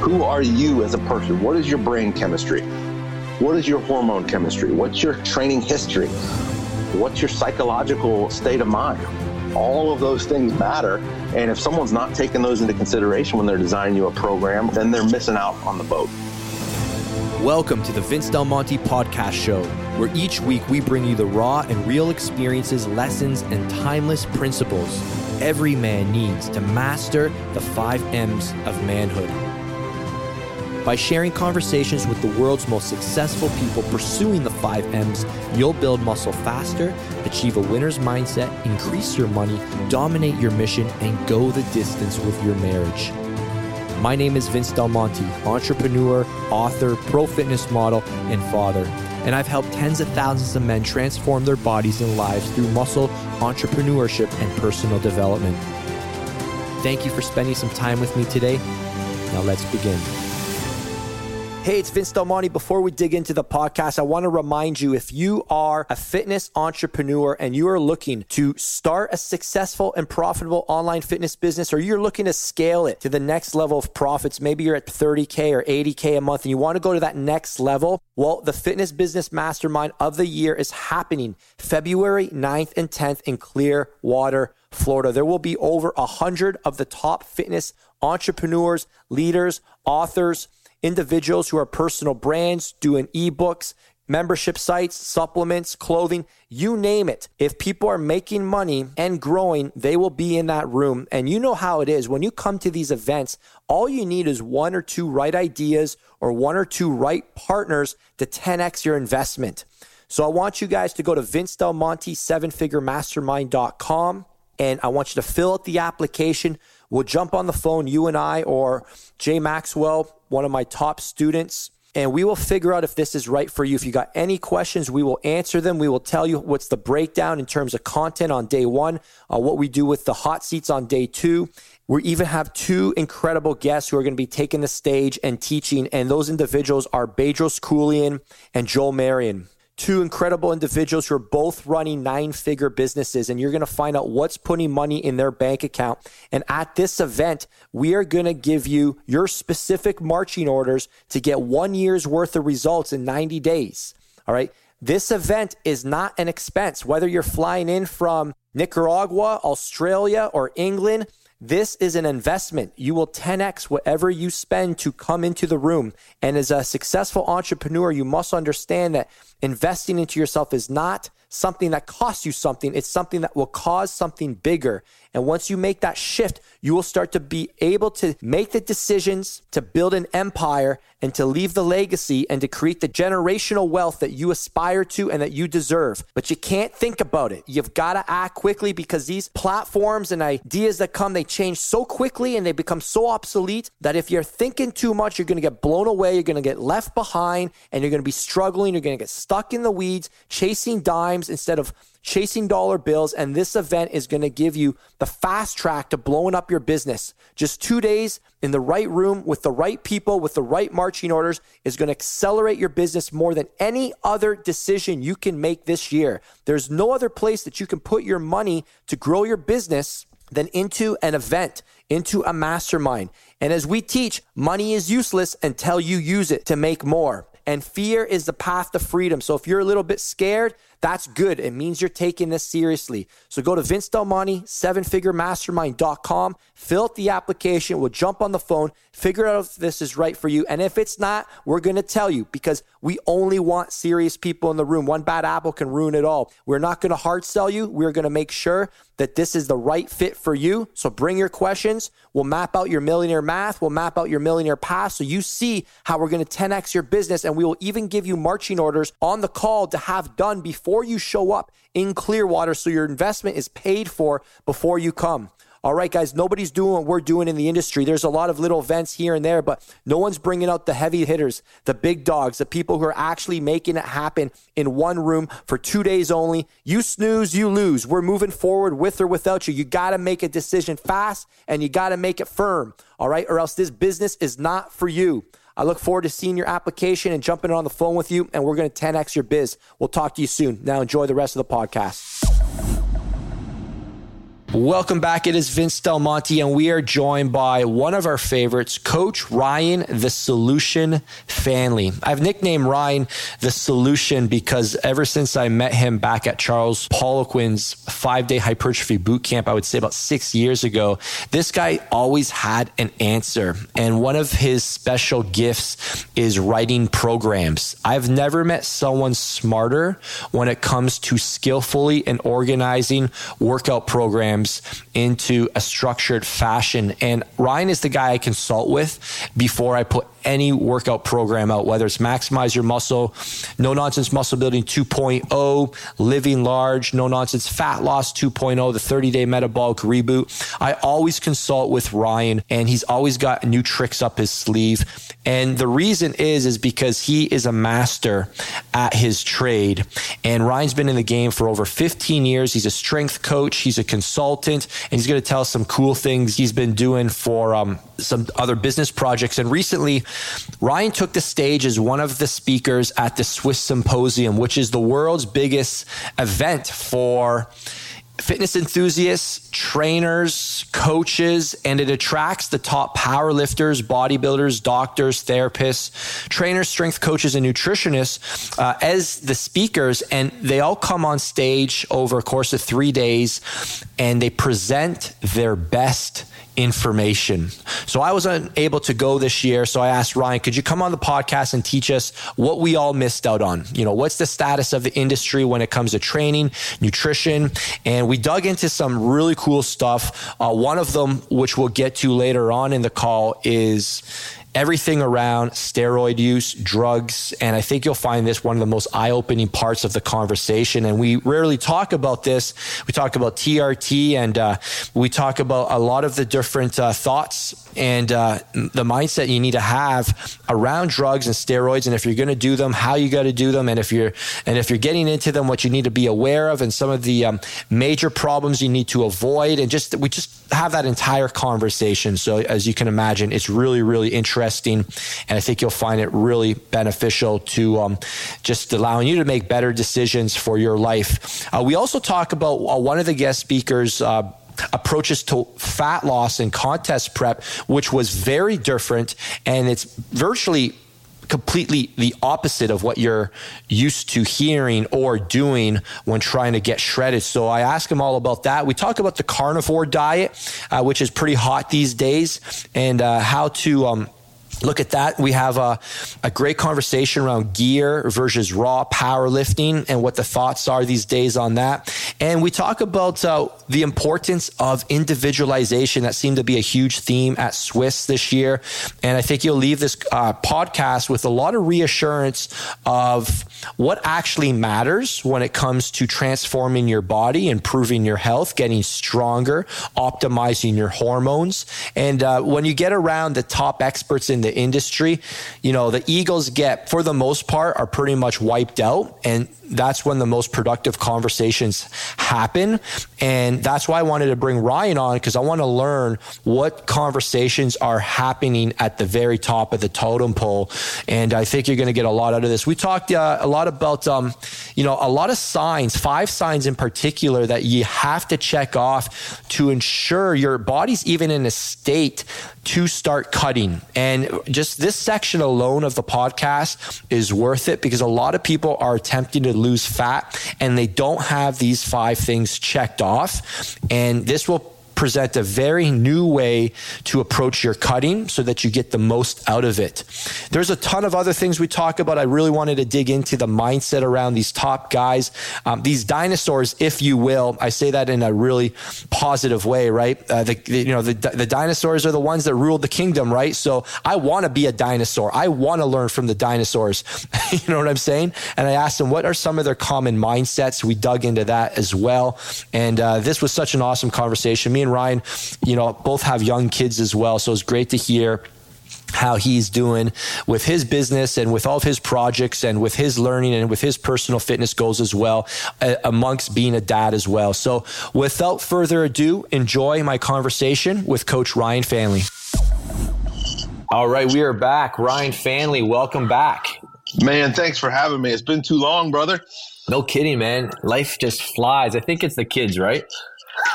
Who are you as a person? What is your brain chemistry? What is your hormone chemistry? What's your training history? What's your psychological state of mind? All of those things matter. And if someone's not taking those into consideration when they're designing you a program, then they're missing out on the boat. Welcome to the Vince Del Monte podcast show, where each week we bring you the raw and real experiences, lessons, and timeless principles every man needs to master the five M's of manhood. By sharing conversations with the world's most successful people pursuing the five M's, you'll build muscle faster, achieve a winner's mindset, increase your money, dominate your mission, and go the distance with your marriage. My name is Vince Del Monte, entrepreneur, author, pro fitness model, and father. And I've helped tens of thousands of men transform their bodies and lives through muscle, entrepreneurship, and personal development. Thank you for spending some time with me today. Now let's begin. Hey, it's Vince Del Monte. Before we dig into the podcast, I want to remind you if you are a fitness entrepreneur and you are looking to start a successful and profitable online fitness business, or you're looking to scale it to the next level of profits, maybe you're at 30K or 80K a month and you want to go to that next level, well, the Fitness Business Mastermind of the Year is happening February 9th and 10th in Clearwater, Florida. There will be over 100 of the top fitness entrepreneurs, leaders, authors, individuals who are personal brands doing ebooks, membership sites, supplements, clothing, you name it. If people are making money and growing, they will be in that room. And you know how it is. When you come to these events, all you need is one or two right ideas or one or two right partners to 10x your investment. So I want you guys to go to Vince Del Monte, sevenfiguremastermind.com, and I want you to fill out the application. We'll jump on the phone, you and I, or Jay Maxwell, one of my top students, and we will figure out if this is right for you. If you got any questions, we will answer them. We will tell you what's the breakdown in terms of content on day one, uh, what we do with the hot seats on day two. We even have two incredible guests who are going to be taking the stage and teaching, and those individuals are Bedros Keuilian and Joel Marion two incredible individuals who are both running nine figure businesses, and you're going to find out what's putting money in their bank account. And at this event, we are going to give you your specific marching orders to get one year's worth of results in 90 days. All right. This event is not an expense, whether you're flying in from Nicaragua, Australia, or England. This is an investment. You will 10x whatever you spend to come into the room. And as a successful entrepreneur, you must understand that investing into yourself is not something that costs you something. It's something that will cause something bigger. And once you make that shift, you will start to be able to make the decisions to build an empire and to leave the legacy and to create the generational wealth that you aspire to and that you deserve. But you can't think about it. You've got to act quickly because these platforms and ideas that come, they change so quickly and they become so obsolete that if you're thinking too much, you're going to get blown away, you're going to get left behind, and you're going to be struggling, you're going to get stuck in the weeds, chasing dimes instead of chasing dollar bills. And this event is going to give you the fast track to blowing up your business. Just two days in the right room with the right people, with the right marching orders is going to accelerate your business more than any other decision you can make this year. There's no other place that you can put your money to grow your business than into an event, into a mastermind. And as we teach, money is useless until you use it to make more. And fear is the path to freedom. So if you're a little bit scared, that's good. It means you're taking this seriously. So go to Vince Del Monte, sevenfiguremastermind.com, fill out the application. We'll jump on the phone, figure out if this is right for you. And if it's not, we're going to tell you because we only want serious people in the room. One bad apple can ruin it all. We're not going to hard sell you. We're going to make sure that this is the right fit for you. So bring your questions. We'll map out your millionaire math. We'll map out your millionaire path so you see how we're going to 10x your business. And we will even give you marching orders on the call to have done before before you show up in Clearwater so your investment is paid for before you come. All right, guys, nobody's doing what we're doing in the industry. There's a lot of little events here and there, but no one's bringing out the heavy hitters, the big dogs, the people who are actually making it happen in one room for two days only. You snooze, you lose. We're moving forward with or without you. You got to make a decision fast and you got to make it firm. All right, or else this business is not for you. I look forward to seeing your application and jumping on the phone with you, and we're going to 10x your biz. We'll talk to you soon. Now, enjoy the rest of the podcast. Welcome back. It is Vince Del Monte, and we are joined by one of our favorites, Coach Ryan, the Solution Faehnle. I've nicknamed Ryan the Solution because ever since I met him back at Charles Poliquin's five day hypertrophy boot camp, I would say about six years ago, this guy always had an answer. And one of his special gifts is writing programs. I've never met someone smarter when it comes to skillfully and organizing workout programs programs into a structured fashion. And Ryan is the guy I consult with before I put any workout program out, whether it's maximize your muscle, no nonsense muscle building 2.0, living large, no nonsense fat loss 2.0, the 30 day metabolic reboot. I always consult with Ryan and he's always got new tricks up his sleeve. And the reason is, is because he is a master at his trade. And Ryan's been in the game for over 15 years. He's a strength coach. He's a consultant and he's going to tell us some cool things he's been doing for um, some other business projects. And recently, Ryan took the stage as one of the speakers at the SWIS Symposium, which is the world's biggest event for fitness enthusiasts, trainers, coaches, and it attracts the top power lifters, bodybuilders, doctors, therapists, trainers, strength coaches, and nutritionists uh, as the speakers. And they all come on stage over a course of three days and they present their best information. So I was unable to go this year. So I asked Ryan, could you come on the podcast and teach us what we all missed out on? You know, what's the status of the industry when it comes to training, nutrition? And we dug into some really cool stuff. Uh, one of them, which we'll get to later on in the call, is everything around steroid use, drugs. And I think you'll find this one of the most eye opening parts of the conversation. And we rarely talk about this. We talk about TRT and uh, we talk about a lot of the different uh, thoughts and uh, the mindset you need to have around drugs and steroids. And if you're going to do them, how you got to do them. And if you're, and if you're getting into them, what you need to be aware of and some of the um, major problems you need to avoid. And just, we just have that entire conversation. So as you can imagine, it's really, really interesting interesting. And I think you'll find it really beneficial to um, just allowing you to make better decisions for your life. Uh, we also talk about uh, one of the guest speakers. Uh, approaches to fat loss and contest prep, which was very different. And it's virtually completely the opposite of what you're used to hearing or doing when trying to get shredded. So I ask him all about that. We talk about the carnivore diet, uh, which is pretty hot these days, and uh, how to. Um, look at that. We have a, a great conversation around gear versus raw powerlifting and what the thoughts are these days on that. And we talk about uh, the importance of individualization. That seemed to be a huge theme at SWIS this year. And I think you'll leave this uh, podcast with a lot of reassurance of what actually matters when it comes to transforming your body, improving your health, getting stronger, optimizing your hormones. And uh, when you get around the top experts in the industry, you know, the Eagles get, for the most part, are pretty much wiped out. And that's when the most productive conversations happen. And that's why I wanted to bring Ryan on because I want to learn what conversations are happening at the very top of the totem pole. And I think you're going to get a lot out of this. We talked uh, a lot about, um, you know, a lot of signs, five signs in particular that you have to check off to ensure your body's even in a state to start cutting. And just this section alone of the podcast is worth it because a lot of people are attempting to lose fat and they don't have these five things checked off. And this will present a very new way to approach your cutting so that you get the most out of it. There's a ton of other things we talk about. I really wanted to dig into the mindset around these top guys, um, these dinosaurs, if you will. I say that in a really positive way, right? Uh, the, the, you know, the, the dinosaurs are the ones that ruled the kingdom, right? So I want to be a dinosaur. I want to learn from the dinosaurs. you know what I'm saying? And I asked them, what are some of their common mindsets? We dug into that as well. And uh, this was such an awesome conversation. Me and Ryan, you know, both have young kids as well. So it's great to hear how he's doing with his business and with all of his projects and with his learning and with his personal fitness goals as well, uh, amongst being a dad as well. So, without further ado, enjoy my conversation with Coach Ryan Faehnle. All right, we are back. Ryan Faehnle, welcome back. Man, thanks for having me. It's been too long, brother. No kidding, man. Life just flies. I think it's the kids, right?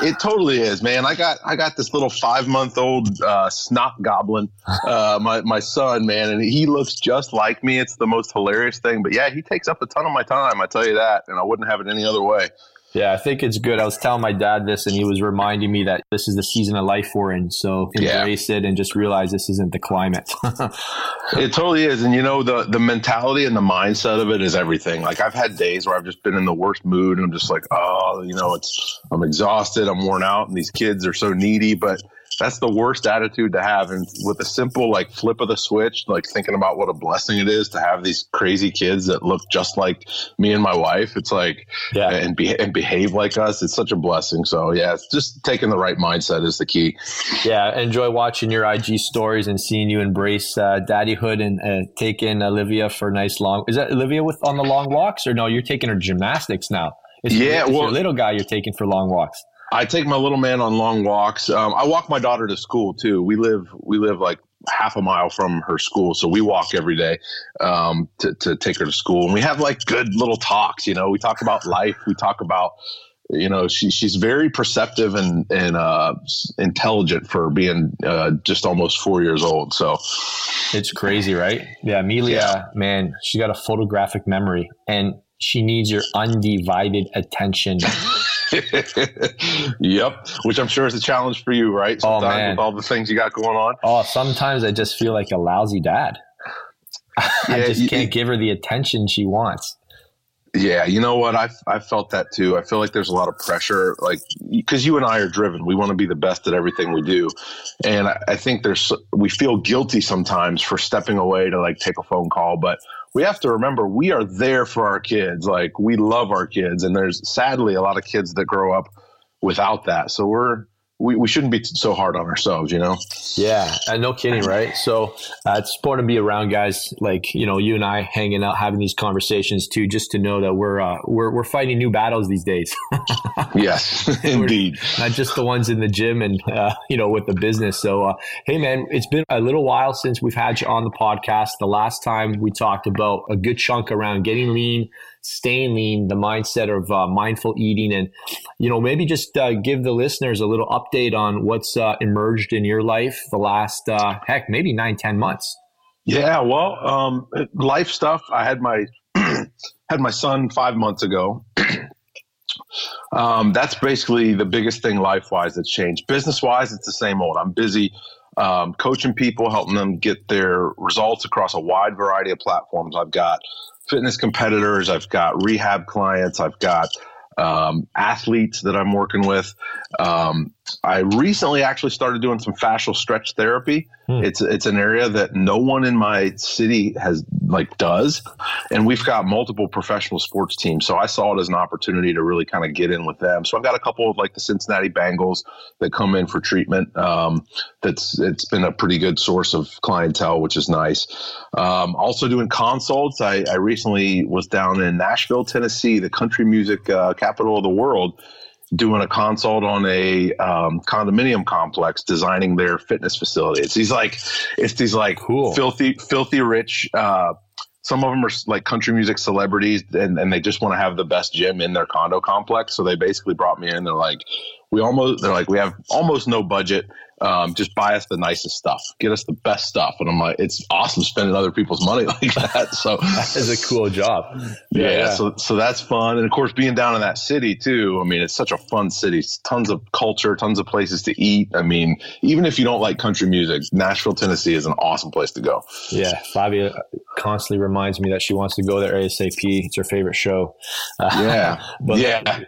It totally is, man. I got I got this little five month old uh, snot goblin, uh, my my son, man, and he looks just like me. It's the most hilarious thing. But yeah, he takes up a ton of my time. I tell you that, and I wouldn't have it any other way. Yeah, I think it's good. I was telling my dad this, and he was reminding me that this is the season of life we're in. So embrace yeah. it and just realize this isn't the climate. it totally is, and you know the the mentality and the mindset of it is everything. Like I've had days where I've just been in the worst mood, and I'm just like, oh, you know, it's I'm exhausted, I'm worn out, and these kids are so needy, but that's the worst attitude to have. And with a simple like flip of the switch, like thinking about what a blessing it is to have these crazy kids that look just like me and my wife, it's like, yeah, and, be, and behave like us. It's such a blessing. So yeah, it's just taking the right mindset is the key. Yeah, enjoy watching your IG stories and seeing you embrace uh, daddyhood and uh, taking Olivia for nice long. Is that Olivia with on the long walks or no? You're taking her gymnastics now. It's yeah, your, well, your little guy you're taking for long walks. I take my little man on long walks. Um, I walk my daughter to school too. We live we live like half a mile from her school, so we walk every day um, to to take her to school, and we have like good little talks. You know, we talk about life. We talk about you know she she's very perceptive and and uh, intelligent for being uh, just almost four years old. So it's crazy, right? Yeah, Amelia, yeah. man, she got a photographic memory, and she needs your undivided attention. yep, which I'm sure is a challenge for you, right? Oh, sometimes oh man, with all the things you got going on. Oh, sometimes I just feel like a lousy dad. I just can't you, give her the attention she wants. Yeah, you know what? I I felt that too. I feel like there's a lot of pressure, like because you and I are driven. We want to be the best at everything we do, and I, I think there's we feel guilty sometimes for stepping away to like take a phone call, but we have to remember we are there for our kids. Like we love our kids, and there's sadly a lot of kids that grow up without that. So we're we, we shouldn't be so hard on ourselves, you know? Yeah, and no kidding, right? So uh, it's important to be around guys like you know you and I hanging out, having these conversations too, just to know that we're uh, we're we're fighting new battles these days. yes, indeed. Not just the ones in the gym and uh, you know with the business. So uh, hey, man, it's been a little while since we've had you on the podcast. The last time we talked about a good chunk around getting lean staying lean, the mindset of uh, mindful eating, and you know maybe just uh, give the listeners a little update on what's uh, emerged in your life the last uh, heck maybe nine ten months. Yeah, well, um, life stuff. I had my had my son five months ago. um, that's basically the biggest thing life wise that's changed. Business wise, it's the same old. I'm busy. Um, coaching people, helping them get their results across a wide variety of platforms. I've got fitness competitors. I've got rehab clients. I've got um, athletes that I'm working with. Um, I recently actually started doing some fascial stretch therapy. Hmm. It's it's an area that no one in my city has like does, and we've got multiple professional sports teams. So I saw it as an opportunity to really kind of get in with them. So I've got a couple of like the Cincinnati Bengals that come in for treatment. Um, that's it's been a pretty good source of clientele, which is nice. Um, also doing consults. I, I, recently was down in Nashville, Tennessee, the country music uh, capital of the world doing a consult on a um, condominium complex designing their fitness facility. It's these like it's these like cool. filthy filthy rich uh, some of them are like country music celebrities and, and they just want to have the best gym in their condo complex. So they basically brought me in. They're like, we almost, they're like, we have almost no budget um, just buy us the nicest stuff, get us the best stuff. And I'm like, it's awesome spending other people's money like that. So that is a cool job. Yeah, yeah, So, so that's fun. And of course, being down in that city too, I mean, it's such a fun city, tons of culture, tons of places to eat. I mean, even if you don't like country music, Nashville, Tennessee is an awesome place to go. Yeah. Flavia constantly reminds me that she wants to go there ASAP. It's her favorite show. Yeah. but yeah.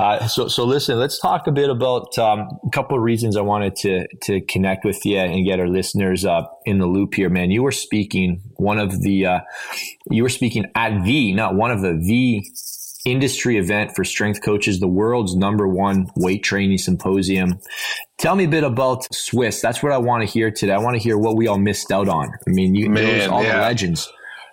Uh, so, so listen, let's talk a bit about um, a couple of reasons I wanted to to connect with you and get our listeners uh, in the loop here, man. You were speaking one of the, uh, you were speaking at the, not one of the, the industry event for strength coaches, the world's number one weight training symposium. Tell me a bit about SWIS. That's what I want to hear today. I want to hear what we all missed out on. I mean, you, Man, all yeah. the legends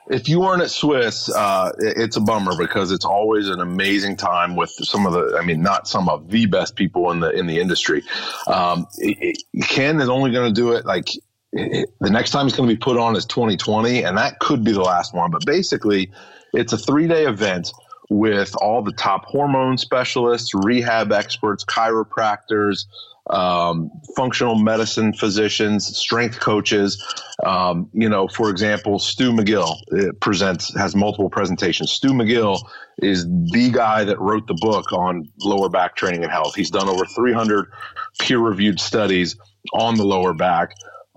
if you weren't at SWIS, uh, it's a bummer because it's always an amazing time with some of the, I mean, not some of the best people in the in the industry. Um, it, it, Ken is only going to do it like it, the next time it's going to be put on is 2020, and that could be the last one. But basically, it's a three day event with all the top hormone specialists, rehab experts, chiropractors, um, functional medicine physicians, strength coaches. Um, you know, for example, Stu McGill presents has multiple presentations. Stu McGill is the guy that wrote the book on lower back training and health. He's done over 300 peer-reviewed studies on the lower back.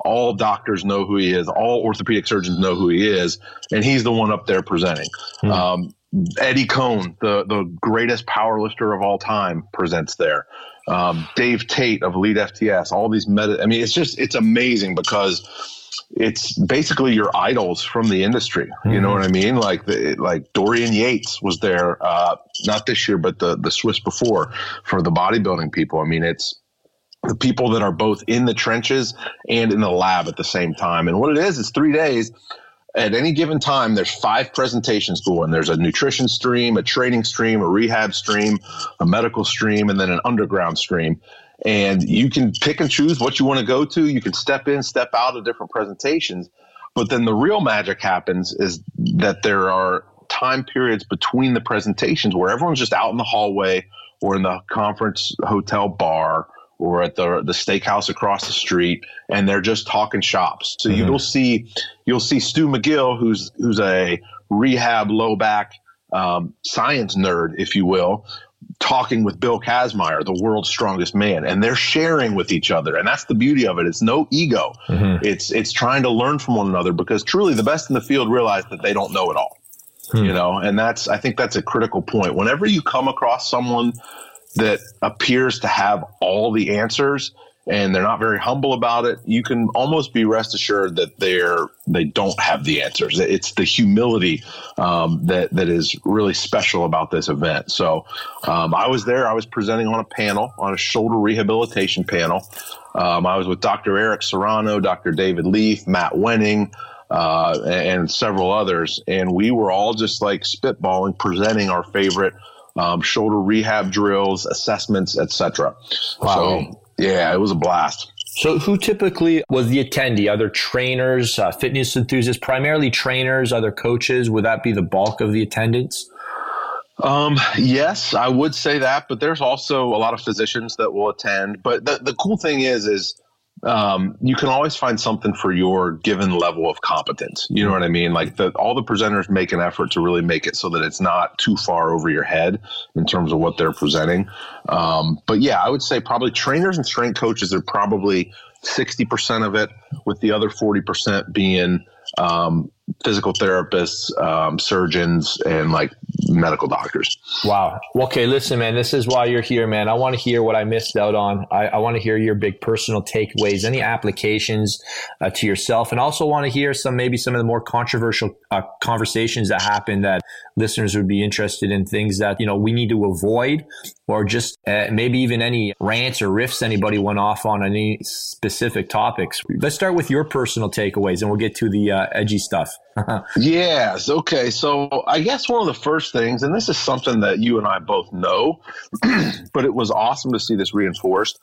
All doctors know who he is. All orthopedic surgeons know who he is, and he's the one up there presenting. Mm. Um, Eddie Coan, the the greatest powerlifter of all time, presents there um, Dave Tate of Elite FTS, all these meta. I mean, it's just it's amazing because it's basically your idols from the industry. Mm-hmm. You know mm-hmm. what I mean? Like the, like Dorian Yates was there, uh, not this year, but the the SWIS before for the bodybuilding people. I mean, it's the people that are both in the trenches and in the lab at the same time. And what it is, it's three days at any given time, there's five presentations going. There's a nutrition stream, a training stream, a rehab stream, a medical stream, and then an underground stream. And you can pick and choose what you want to go to. You can step in, step out of different presentations. But then the real magic happens is that there are time periods between the presentations where everyone's just out in the hallway or in the conference hotel bar or at the the steakhouse across the street, and they're just talking shops. So mm-hmm. you'll see you'll see Stu McGill, who's who's a rehab low back um, science nerd, if you will, talking with Bill Kazmaier, the world's strongest man, and they're sharing with each other, and that's the beauty of it. It's no ego. Mm-hmm. It's it's trying to learn from one another because truly the best in the field realize that they don't know it all. Hmm. You know, and that's I think that's a critical point. Whenever you come across someone that appears to have all the answers and they're not very humble about it, you can almost be rest assured that they're they don't have the answers. It's the humility um, that that is really special about this event. So um, I was there. I was presenting on a panel on a shoulder rehabilitation panel. Um, I was with Dr. Eric Serrano, Dr. David Leaf, Matt Wenning. Uh, and several others, and we were all just like spitballing, presenting our favorite um, shoulder rehab drills, assessments, etc. Wow. So yeah, it was a blast. So, who typically was the attendee? Other trainers, uh, fitness enthusiasts, primarily trainers, other coaches? Would that be the bulk of the attendance? Um, yes, I would say that, but there's also a lot of physicians that will attend. But the, the cool thing is, is um, you can always find something for your given level of competence. You know what I mean? Like the, all the presenters make an effort to really make it so that it's not too far over your head in terms of what they're presenting. Um, but yeah, I would say probably trainers and strength coaches are probably 60% of it, with the other 40% being um, physical therapists, um, surgeons, and like medical doctors. Wow. Okay, listen, man, this is why you're here, man. I want to hear what I missed out on. I, I want to hear your big personal takeaways, any applications uh, to yourself, and also want to hear some maybe some of the more controversial uh, conversations that happen that listeners would be interested in, things that you know we need to avoid, or just uh, maybe even any rants or riffs anybody went off on any specific topics. Let's start with your personal takeaways, and we'll get to the uh, edgy stuff. yes. Okay. So I guess one of the first things, and this is something that you and I both know, but it was awesome to see this reinforced,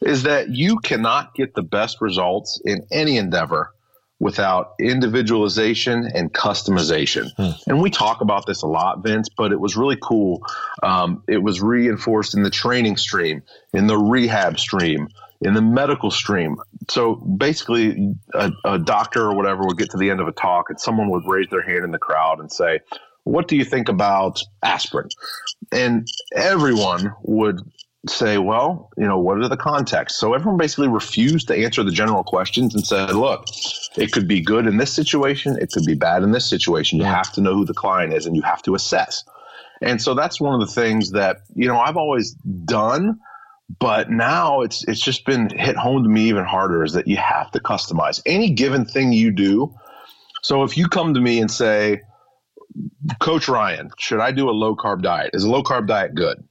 is that you cannot get the best results in any endeavor without individualization and customization. Hmm. And we talk about this a lot, Vince, but it was really cool. Um, it was reinforced in the training stream, in the rehab stream, in the medical stream. So basically, a, a, doctor or whatever would get to the end of a talk and someone would raise their hand in the crowd and say, What do you think about aspirin? And everyone would say, Well, you know, what are the contexts? So everyone basically refused to answer the general questions and said, Look, it could be good in this situation, it could be bad in this situation. You have to know who the client is and you have to assess. And so that's one of the things that, you know, I've always done but now it's it's just been hit home to me even harder is that you have to customize any given thing you do. So if you come to me and say, Coach Ryan, should I do a low carb diet? Is a low carb diet good?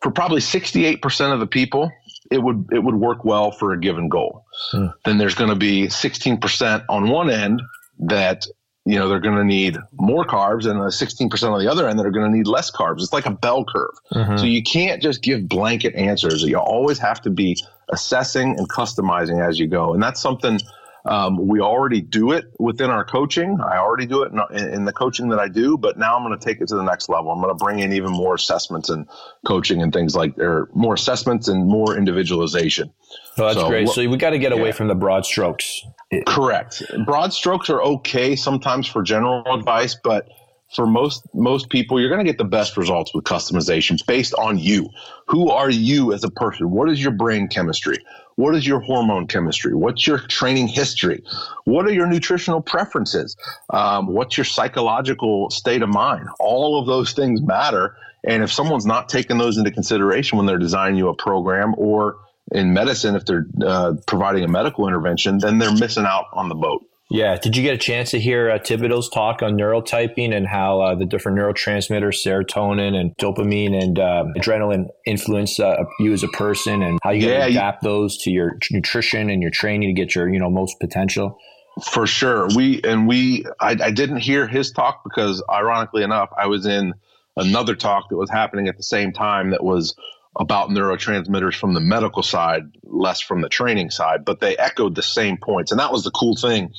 For probably 68% of the people, it would it would work well for a given goal. Hmm. Then there's going to be 16% on one end that you know, they're going to need more carbs and the 16% on the other end that are going to need less carbs. It's like a bell curve. Mm-hmm. So you can't just give blanket answers. You always have to be assessing and customizing as you go. And that's something Um, we already do it within our coaching. I already do it in, in the coaching that I do, but now I'm going to take it to the next level. I'm going to bring in even more assessments and coaching and things like there, more assessments and more individualization. Oh, that's so, great. So we got to get yeah. away from the broad strokes. Correct. Broad strokes are okay sometimes for general advice, but for most most people you're going to get the best results with customization based on you who are you as a person what is your brain chemistry what is your hormone chemistry? What's your training history? What are your nutritional preferences? Um, what's your psychological state of mind? All of those things matter. And if someone's not taking those into consideration when they're designing you a program or in medicine if they're uh, providing a medical intervention then they're missing out on the boat yeah. Did you get a chance to hear uh, Thibaudeau's talk on neurotyping and how uh, the different neurotransmitters, serotonin and dopamine and uh, adrenaline influence uh, you as a person and how you yeah, adapt you, those to your nutrition and your training to get your, you know, most potential? For sure. We, and we, I, I didn't hear his talk because ironically enough, I was in another talk that was happening at the same time that was about neurotransmitters from the medical side, less from the training side, but they echoed the same points. And that was the cool thing.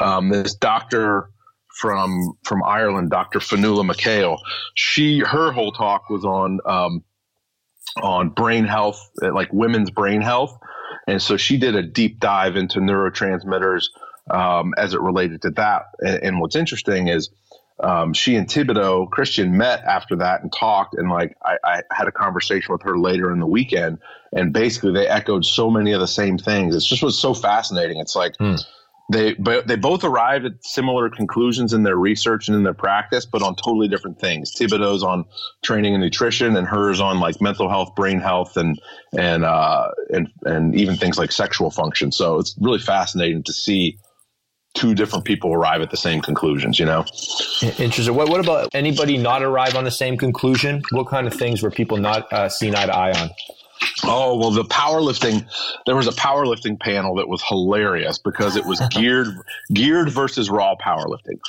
Um, this doctor from from Ireland, Dr. Fionnuala McHale, she her whole talk was on um, on brain health, like women's brain health, and so she did a deep dive into neurotransmitters um, as it related to that. And, and what's interesting is um, she and Thibaudeau Christian met after that and talked, and like I, I, had a conversation with her later in the weekend, and basically they echoed so many of the same things. It just was so fascinating. It's like hmm. they but they both arrived at similar conclusions in their research and in their practice, but on totally different things. Thibaudeau's on training and nutrition, and hers on like mental health, brain health, and and uh, and and even things like sexual function. So it's really fascinating to see two different people arrive at the same conclusions, you know? Interesting. What, what about anybody not arrive on the same conclusion? What kind of things were people not uh, seen eye to eye on? Oh, well, the powerlifting, there was a powerlifting panel that was hilarious because it was geared, geared versus raw powerlifting.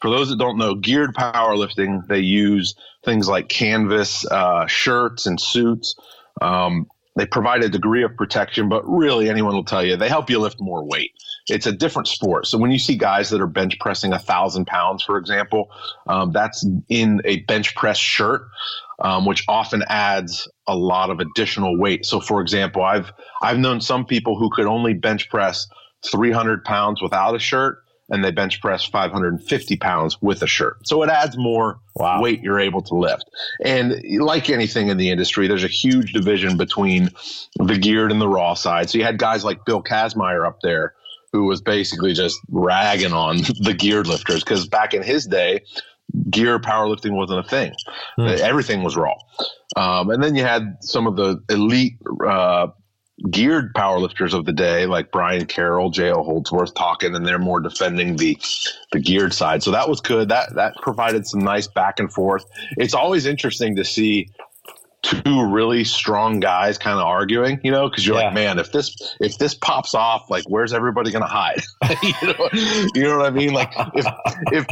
For those that don't know, geared powerlifting, they use things like canvas uh, shirts and suits. Um, they provide a degree of protection, but really anyone will tell you they help you lift more weight it's a different sport. So when you see guys that are bench pressing a thousand pounds, for example, um, that's in a bench press shirt, um, which often adds a lot of additional weight. So for example, I've I've known some people who could only bench press 300 pounds without a shirt, and they bench press 550 pounds with a shirt. So it adds more wow. weight you're able to lift. And like anything in the industry, there's a huge division between the geared and the raw side. So you had guys like Bill Kazmaier up there who was basically just ragging on the geared lifters because back in his day, gear powerlifting wasn't a thing. Mm. Everything was raw. Um, and then you had some of the elite uh, geared powerlifters of the day, like Brian Carroll, J.L. Holdsworth, talking, and they're more defending the the geared side. So that was good. That that provided some nice back and forth. It's always interesting to see two really strong guys kind of arguing, you know, because you're yeah. like, man, if this if this pops off, like, where's everybody going to hide? you know, you know what I mean? Like, if if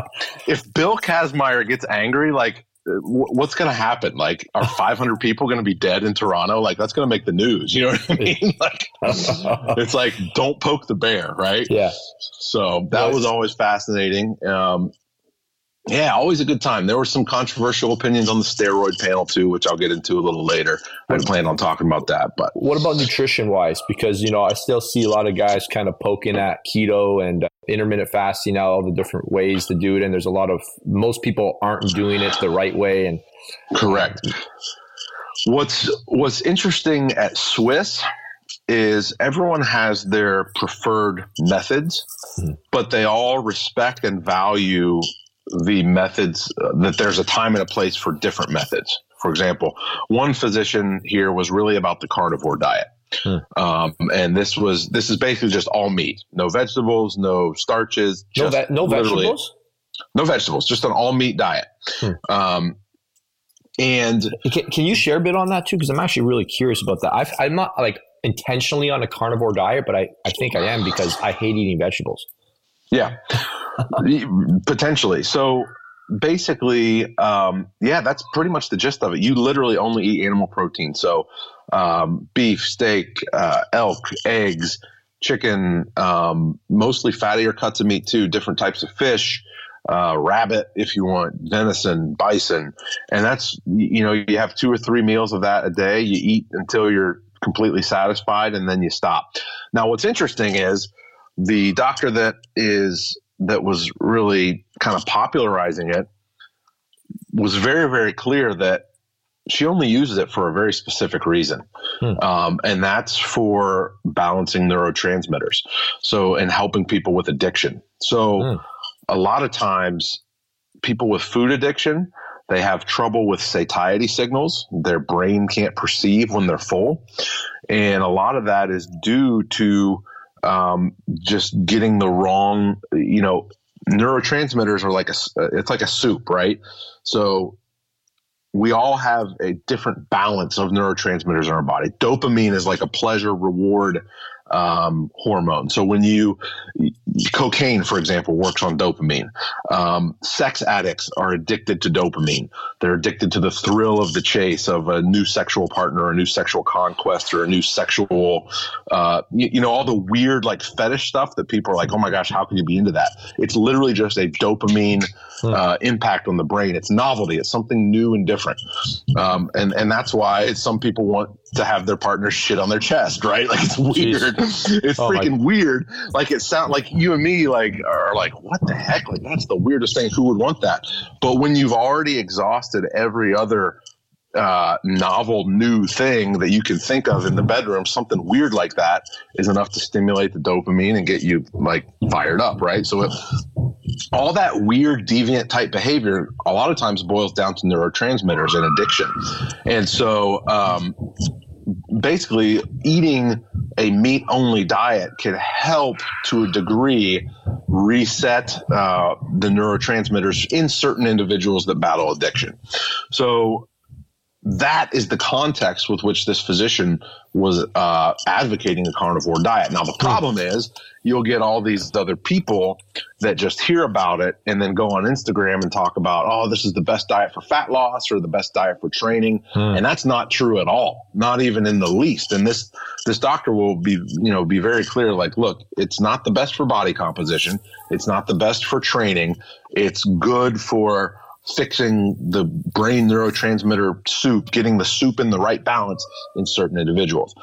if Bill Kazmaier gets angry, like, what's going to happen? Like, are 500 people going to be dead in Toronto? Like, that's going to make the news. You know what I mean? Like, it's like don't poke the bear, right? Yeah. So that was always fascinating. Um, yeah, always a good time. There were some controversial opinions on the steroid panel too, which I'll get into a little later. I plan on talking about that. But what about nutrition wise? Because you know, I still see a lot of guys kind of poking at keto and uh, intermittent fasting now, all the different ways to do it, and there's a lot of most people aren't doing it the right way. And correct. What's What's interesting at SWIS is everyone has their preferred methods, mm-hmm. but they all respect and value the methods uh, that there's a time and a place for different methods. For example, one physician here was really about the carnivore diet. Hmm. Um, and this was this is basically just all meat, no vegetables, no starches, no, ve- no vegetables, no vegetables, just an all meat diet. Hmm. Um, and can, can, you share a bit on that too? Because I'm actually really curious about that. i am not like intentionally on a carnivore diet, but I, I think I am because I hate eating vegetables. Yeah. Potentially. So basically, um, yeah, that's pretty much the gist of it. You literally only eat animal protein. So um, beef, steak, uh, elk, eggs, chicken, um, mostly fattier cuts of meat too, different types of fish, uh, rabbit if you want, venison, bison, and that's you know you have two or three meals of that a day. You eat until you're completely satisfied, and then you stop. Now, what's interesting is the doctor that is that was really kind of popularizing it was very very clear that she only uses it for a very specific reason, hmm. um, and that's for balancing neurotransmitters. So, and helping people with addiction. So, hmm. a lot of times, people with food addiction they have trouble with satiety signals. Their brain can't perceive when they're full, and a lot of that is due to um, just getting the wrong. You know, neurotransmitters are like a it's like a soup, right? So we all have a different balance of neurotransmitters in our body. Dopamine is like a pleasure reward um, hormone. So when you cocaine, for example, works on dopamine. Um, sex addicts are addicted to dopamine. They're addicted to the thrill of the chase of a new sexual partner, a new sexual conquest, or a new sexual, uh, you, you know, all the weird like fetish stuff that people are like, oh my gosh, how can you be into that? It's literally just a dopamine hmm. uh, impact on the brain. It's novelty. It's something new and different, um, and and that's why some people want to have their partner shit on their chest, right? Like it's weird. Jeez. It's oh freaking my. weird. Like it sounds like you and me like are like, what the heck? Like that's the weirdest thing. Who would want that? But when you've already exhausted every other uh, novel new thing that you can think of in the bedroom, something weird like that is enough to stimulate the dopamine and get you like fired up, right? So it, all that weird deviant type behavior a lot of times boils down to neurotransmitters and addiction. And so um, basically eating a meat only diet can help to a degree reset uh, the neurotransmitters in certain individuals that battle addiction. So that is the context with which this physician was uh, advocating a carnivore diet. Now, the problem is you'll get all these other people that just hear about it and then go on Instagram and talk about, oh, this is the best diet for fat loss or the best diet for training. Hmm. And that's not true at all, not even in the least. And this this doctor will be, you know, be very clear like, look, it's not the best for body composition. It's not the best for training. It's good for fixing the brain neurotransmitter soup, getting the soup in the right balance in certain individuals.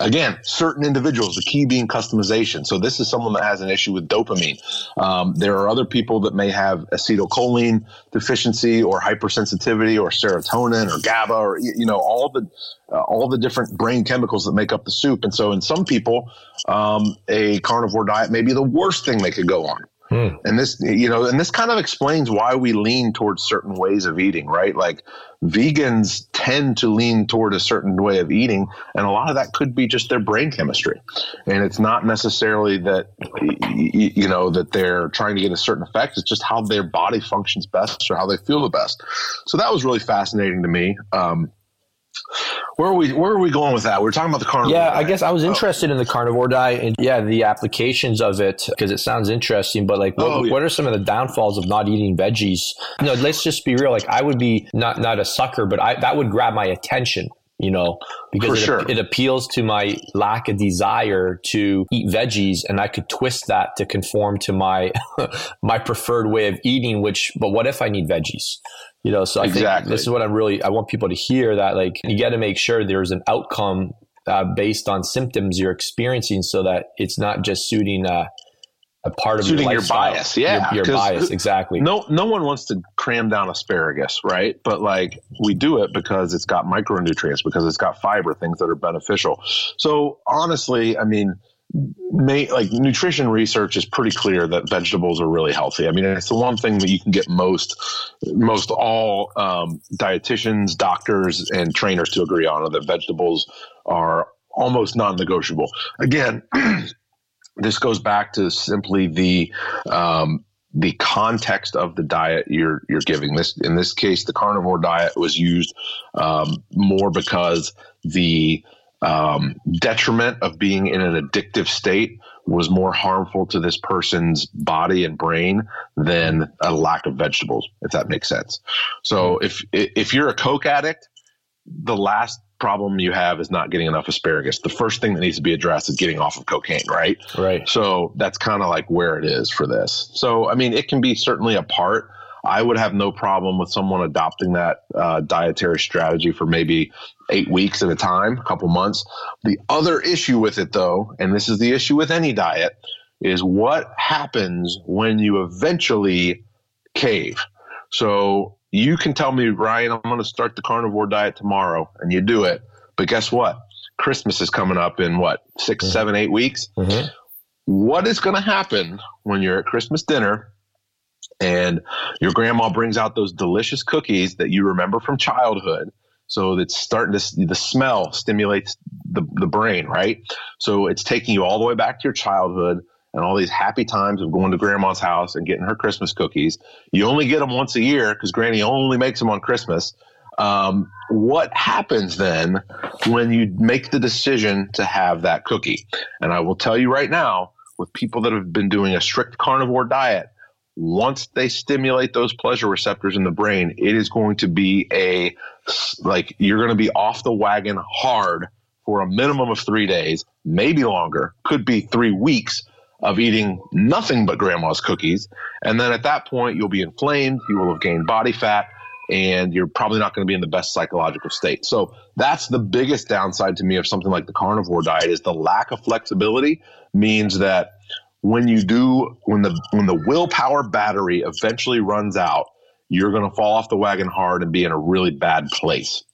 Again, certain individuals, the key being customization. So this is someone that has an issue with dopamine. Um, there are other people that may have acetylcholine deficiency or hypersensitivity or serotonin or GABA or you know all the uh, all the different brain chemicals that make up the soup. And so in some people, um, a carnivore diet may be the worst thing they could go on. Hmm. And this, you know, and this kind of explains why we lean towards certain ways of eating, right? Like vegans tend to lean toward a certain way of eating, and a lot of that could be just their brain chemistry. And it's not necessarily that, you know, that they're trying to get a certain effect. It's just how their body functions best or how they feel the best. So that was really fascinating to me. Um, where are we? Where are we going with that? We are talking about the carnivore. Yeah, diet. I guess I was oh. interested oh. in the carnivore diet and yeah, the applications of it because it sounds interesting. But like, what, oh, yeah. what, are some of the downfalls of not eating veggies? You know, let's just be real. Like, I would be not not a sucker, but I that would grab my attention. You know, because it, sure. it appeals to my lack of desire to eat veggies, and I could twist that to conform to my my preferred way of eating. Which, but what if I need veggies? You know, so I exactly. think this is what I'm really I want people to hear that like you got to make sure there's an outcome uh, based on symptoms you're experiencing, so that it's not just suiting uh, a part of suiting your, your bias. Yeah, your, your bias exactly. No, no one wants to cram down asparagus, right? But like we do it because it's got micronutrients, because it's got fiber, things that are beneficial. So honestly, I mean may, like nutrition research is pretty clear that vegetables are really healthy. I mean, it's the one thing that you can get most most all um, dietitians, doctors, and trainers to agree on are that vegetables are almost non-negotiable. Again, this goes back to simply the um, the context of the diet you're you're giving. This in this case, the carnivore diet was used um, more because the um, detriment of being in an addictive state was more harmful to this person's body and brain than a lack of vegetables, if that makes sense. So hmm. if if you're a coke addict, the last problem you have is not getting enough asparagus. The first thing that needs to be addressed is getting off of cocaine, right? Right. So that's kind of like where it is for this. So, I mean, it can be certainly a part. I would have no problem with someone adopting that uh, dietary strategy for maybe eight weeks at a time, a couple months. The other issue with it, though, and this is the issue with any diet, is what happens when you eventually cave. So you can tell me, Ryan, I'm going to start the carnivore diet tomorrow, and you do it. But guess what? Christmas is coming up in what, 6 mm-hmm. seven, eight weeks? Mm-hmm. What is going to happen when you're at Christmas dinner and your grandma brings out those delicious cookies that you remember from childhood? So it's starting to, the smell stimulates the, the brain, right? So it's taking you all the way back to your childhood and all these happy times of going to grandma's house and getting her Christmas cookies. You only get them once a year because granny only makes them on Christmas. Um, what happens then when you make the decision to have that cookie? And I will tell you right now, with people that have been doing a strict carnivore diet, once they stimulate those pleasure receptors in the brain, it is going to be a like you're going to be off the wagon hard for a minimum of three days, maybe longer, could be three weeks of eating nothing but grandma's cookies. And then at that point, you'll be inflamed, you will have gained body fat, and you're probably not going to be in the best psychological state. So that's the biggest downside to me of something like the carnivore diet is the lack of flexibility means that when you do when the when the willpower battery eventually runs out, you're going to fall off the wagon hard and be in a really bad place.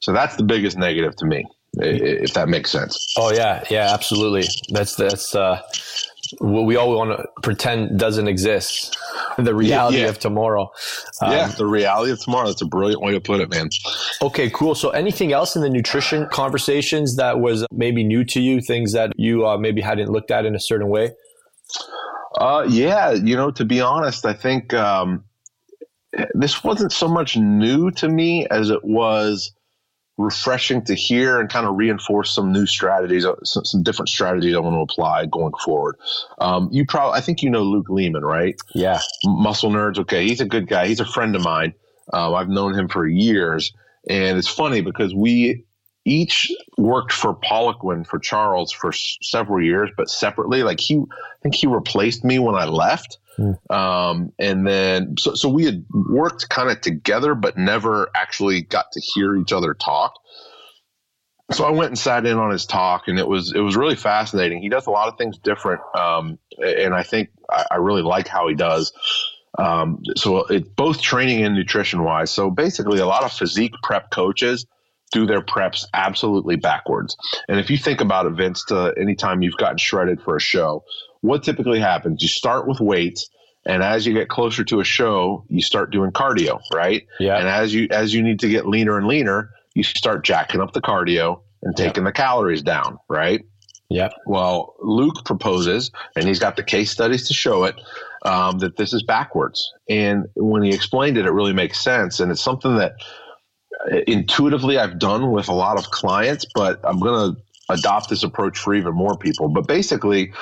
So that's the biggest negative to me, if that makes sense. Oh yeah, yeah, absolutely. That's that's uh, what we all want to pretend doesn't exist. The reality yeah. of tomorrow. Um, yeah, the reality of tomorrow. That's a brilliant way to put it, man. Okay, cool. So, anything else in the nutrition conversations that was maybe new to you? Things that you uh, maybe hadn't looked at in a certain way? Uh, yeah, you know, to be honest, I think um, this wasn't so much new to me as it was refreshing to hear and kind of reinforce some new strategies, uh, some, some different strategies I want to apply going forward. Um, you probably, I think you know Luke Leaman, right? Yeah. Muscle Nerds. Okay. He's a good guy. He's a friend of mine. Uh, I've known him for years. And it's funny because we each worked for Poliquin for Charles for s- several years, but separately. Like he, I think he replaced me when I left. Mm. Um, and then, so, so we had worked kind of together, but never actually got to hear each other talk. So I went and sat in on his talk, and it was it was really fascinating. He does a lot of things different, um, and I think I, I, really like how he does. Um, so it's both training and nutrition wise. So basically, a lot of physique prep coaches do their preps absolutely backwards. And if you think about it, Vince, to anytime you've gotten shredded for a show, what typically happens? You start with weights, and as you get closer to a show, you start doing cardio, right? Yeah. And as you as you need to get leaner and leaner, you start jacking up the cardio and taking yep. the calories down, right? Yeah. Well, Luke proposes, and he's got the case studies to show it, um, that this is backwards. And when he explained it, it really makes sense. And it's something that intuitively I've done with a lot of clients, but I'm going to adopt this approach for even more people. But basically,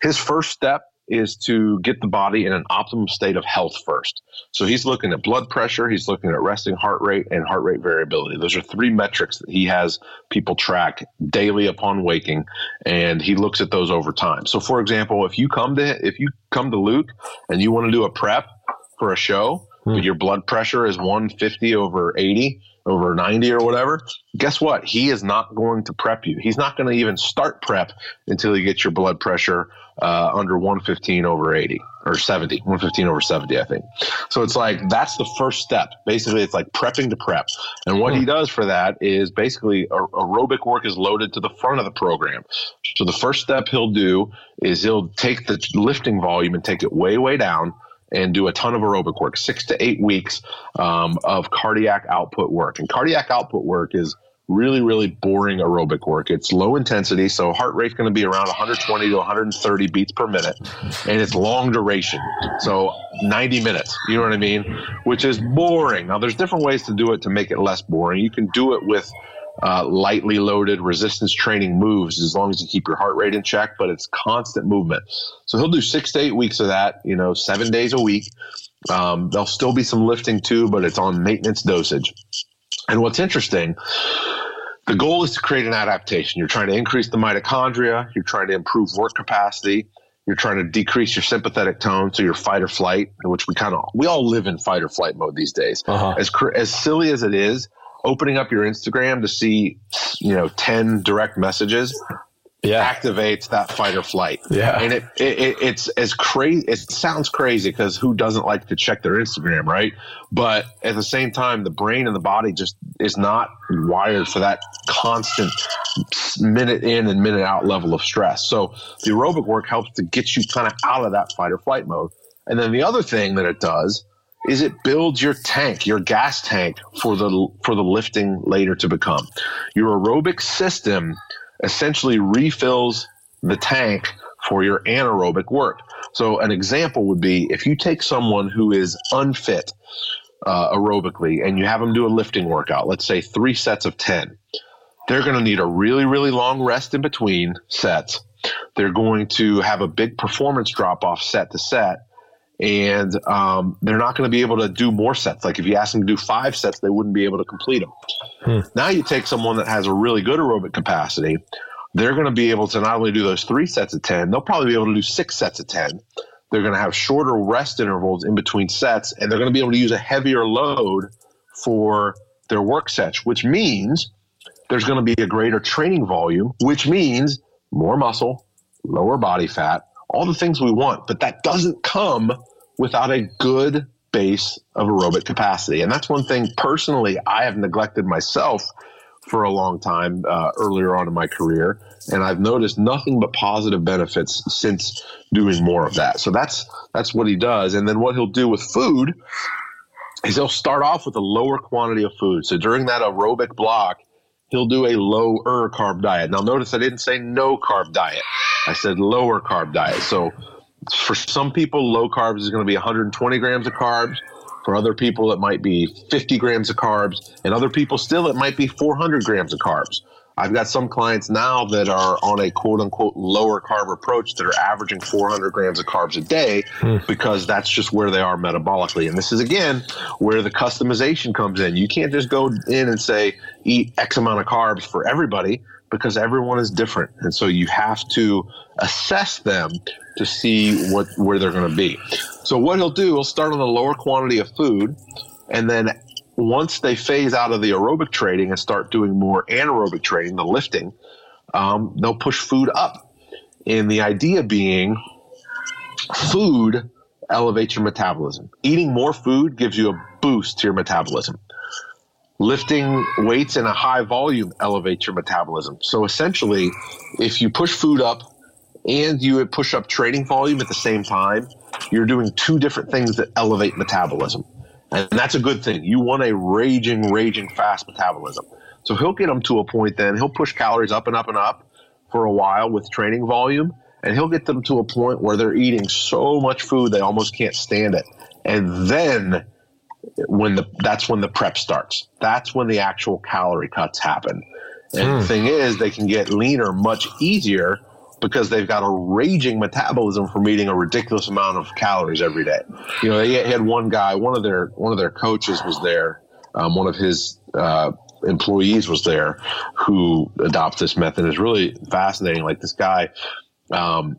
his first step is to get the body in an optimum state of health first. So he's looking at blood pressure, he's looking at resting heart rate and heart rate variability. Those are three metrics that he has people track daily upon waking and he looks at those over time. So for example, if you come to if you come to Luke and you want to do a prep for a show, hmm. but your blood pressure is 150 over 80, over 90 or whatever, guess what? He is not going to prep you. He's not going to even start prep until you get your blood pressure uh, under 115 over 80 or 70, 115 over 70, I think. So it's like that's the first step. Basically, it's like prepping to prep. And what hmm. he does for that is basically aerobic work is loaded to the front of the program. So the first step he'll do is he'll take the lifting volume and take it way, way down and do a ton of aerobic work, six to eight weeks um, of cardiac output work. And cardiac output work is really, really boring aerobic work. It's low intensity, so heart rate's going to be around 120 to 130 beats per minute, and it's long duration, so 90 minutes. You know what I mean? Which is boring. Now, there's different ways to do it to make it less boring. You can do it with uh, lightly loaded resistance training moves as long as you keep your heart rate in check, but it's constant movement. So he'll do six to eight weeks of that, you know, seven days a week. Um, there'll still be some lifting too, but it's on maintenance dosage. And what's interesting, the goal is to create an adaptation. You're trying to increase the mitochondria. You're trying to improve work capacity. You're trying to decrease your sympathetic tone, so your fight or flight, which we kind of we all live in fight or flight mode these days. Uh-huh. As as silly as it is, opening up your Instagram to see, you know, ten direct messages yeah. activates that fight or flight. Yeah. And it, it, it's as crazy, it sounds crazy because who doesn't like to check their Instagram, right? But at the same time, the brain and the body just is not wired for that constant minute in and minute out level of stress. So the aerobic work helps to get you kind of out of that fight or flight mode. And then the other thing that it does is it builds your tank, your gas tank for the for the lifting later to become. Your aerobic system essentially refills the tank for your anaerobic work. So, an example would be if you take someone who is unfit uh, aerobically and you have them do a lifting workout, let's say three sets of 10, they're going to need a really, really long rest in between sets. They're going to have a big performance drop off set to set. And um, they're not going to be able to do more sets. Like if you ask them to do five sets, they wouldn't be able to complete them. Hmm. Now you take someone that has a really good aerobic capacity, they're going to be able to not only do those three sets of 10, they'll probably be able to do six sets of 10. They're going to have shorter rest intervals in between sets, and they're going to be able to use a heavier load for their work sets, which means there's going to be a greater training volume, which means more muscle, lower body fat, all the things we want. But that doesn't come without a good base of aerobic capacity. And that's one thing personally I have neglected myself for a long time uh, earlier on in my career. And I've noticed nothing but positive benefits since doing more of that. So that's that's what he does. And then what he'll do with food is he'll start off with a lower quantity of food. So during that aerobic block, he'll do a lower carb diet. Now notice I didn't say no carb diet. I said lower carb diet. So for some people, low carbs is going to be 120 grams of carbs. For other people, it might be 50 grams of carbs. And other people, still, it might be 400 grams of carbs. I've got some clients now that are on a quote unquote lower carb approach that are averaging 400 grams of carbs a day hmm. because that's just where they are metabolically. And this is again where the customization comes in. You can't just go in and say eat X amount of carbs for everybody because everyone is different. And so you have to assess them to see what where they're going to be. So what he'll do, he'll start on a lower quantity of food, and then once they phase out of the aerobic training and start doing more anaerobic training, the lifting, um, they'll push food up. And the idea being, food elevates your metabolism. Eating more food gives you a boost to your metabolism. Lifting weights in a high volume elevates your metabolism. So essentially, if you push food up and you push up training volume at the same time, you're doing two different things that elevate metabolism. And that's a good thing. You want a raging, raging fast metabolism. So he'll get them to a point then, he'll push calories up and up and up for a while with training volume, and he'll get them to a point where they're eating so much food they almost can't stand it. And then when the that's when the prep starts. That's when the actual calorie cuts happen. And mm. the thing is, they can get leaner much easier because they've got a raging metabolism from eating a ridiculous amount of calories every day. You know, they had one guy, one of their one of their coaches was there, um, one of his uh, employees was there who adopts this method. It's really fascinating. Like this guy, um,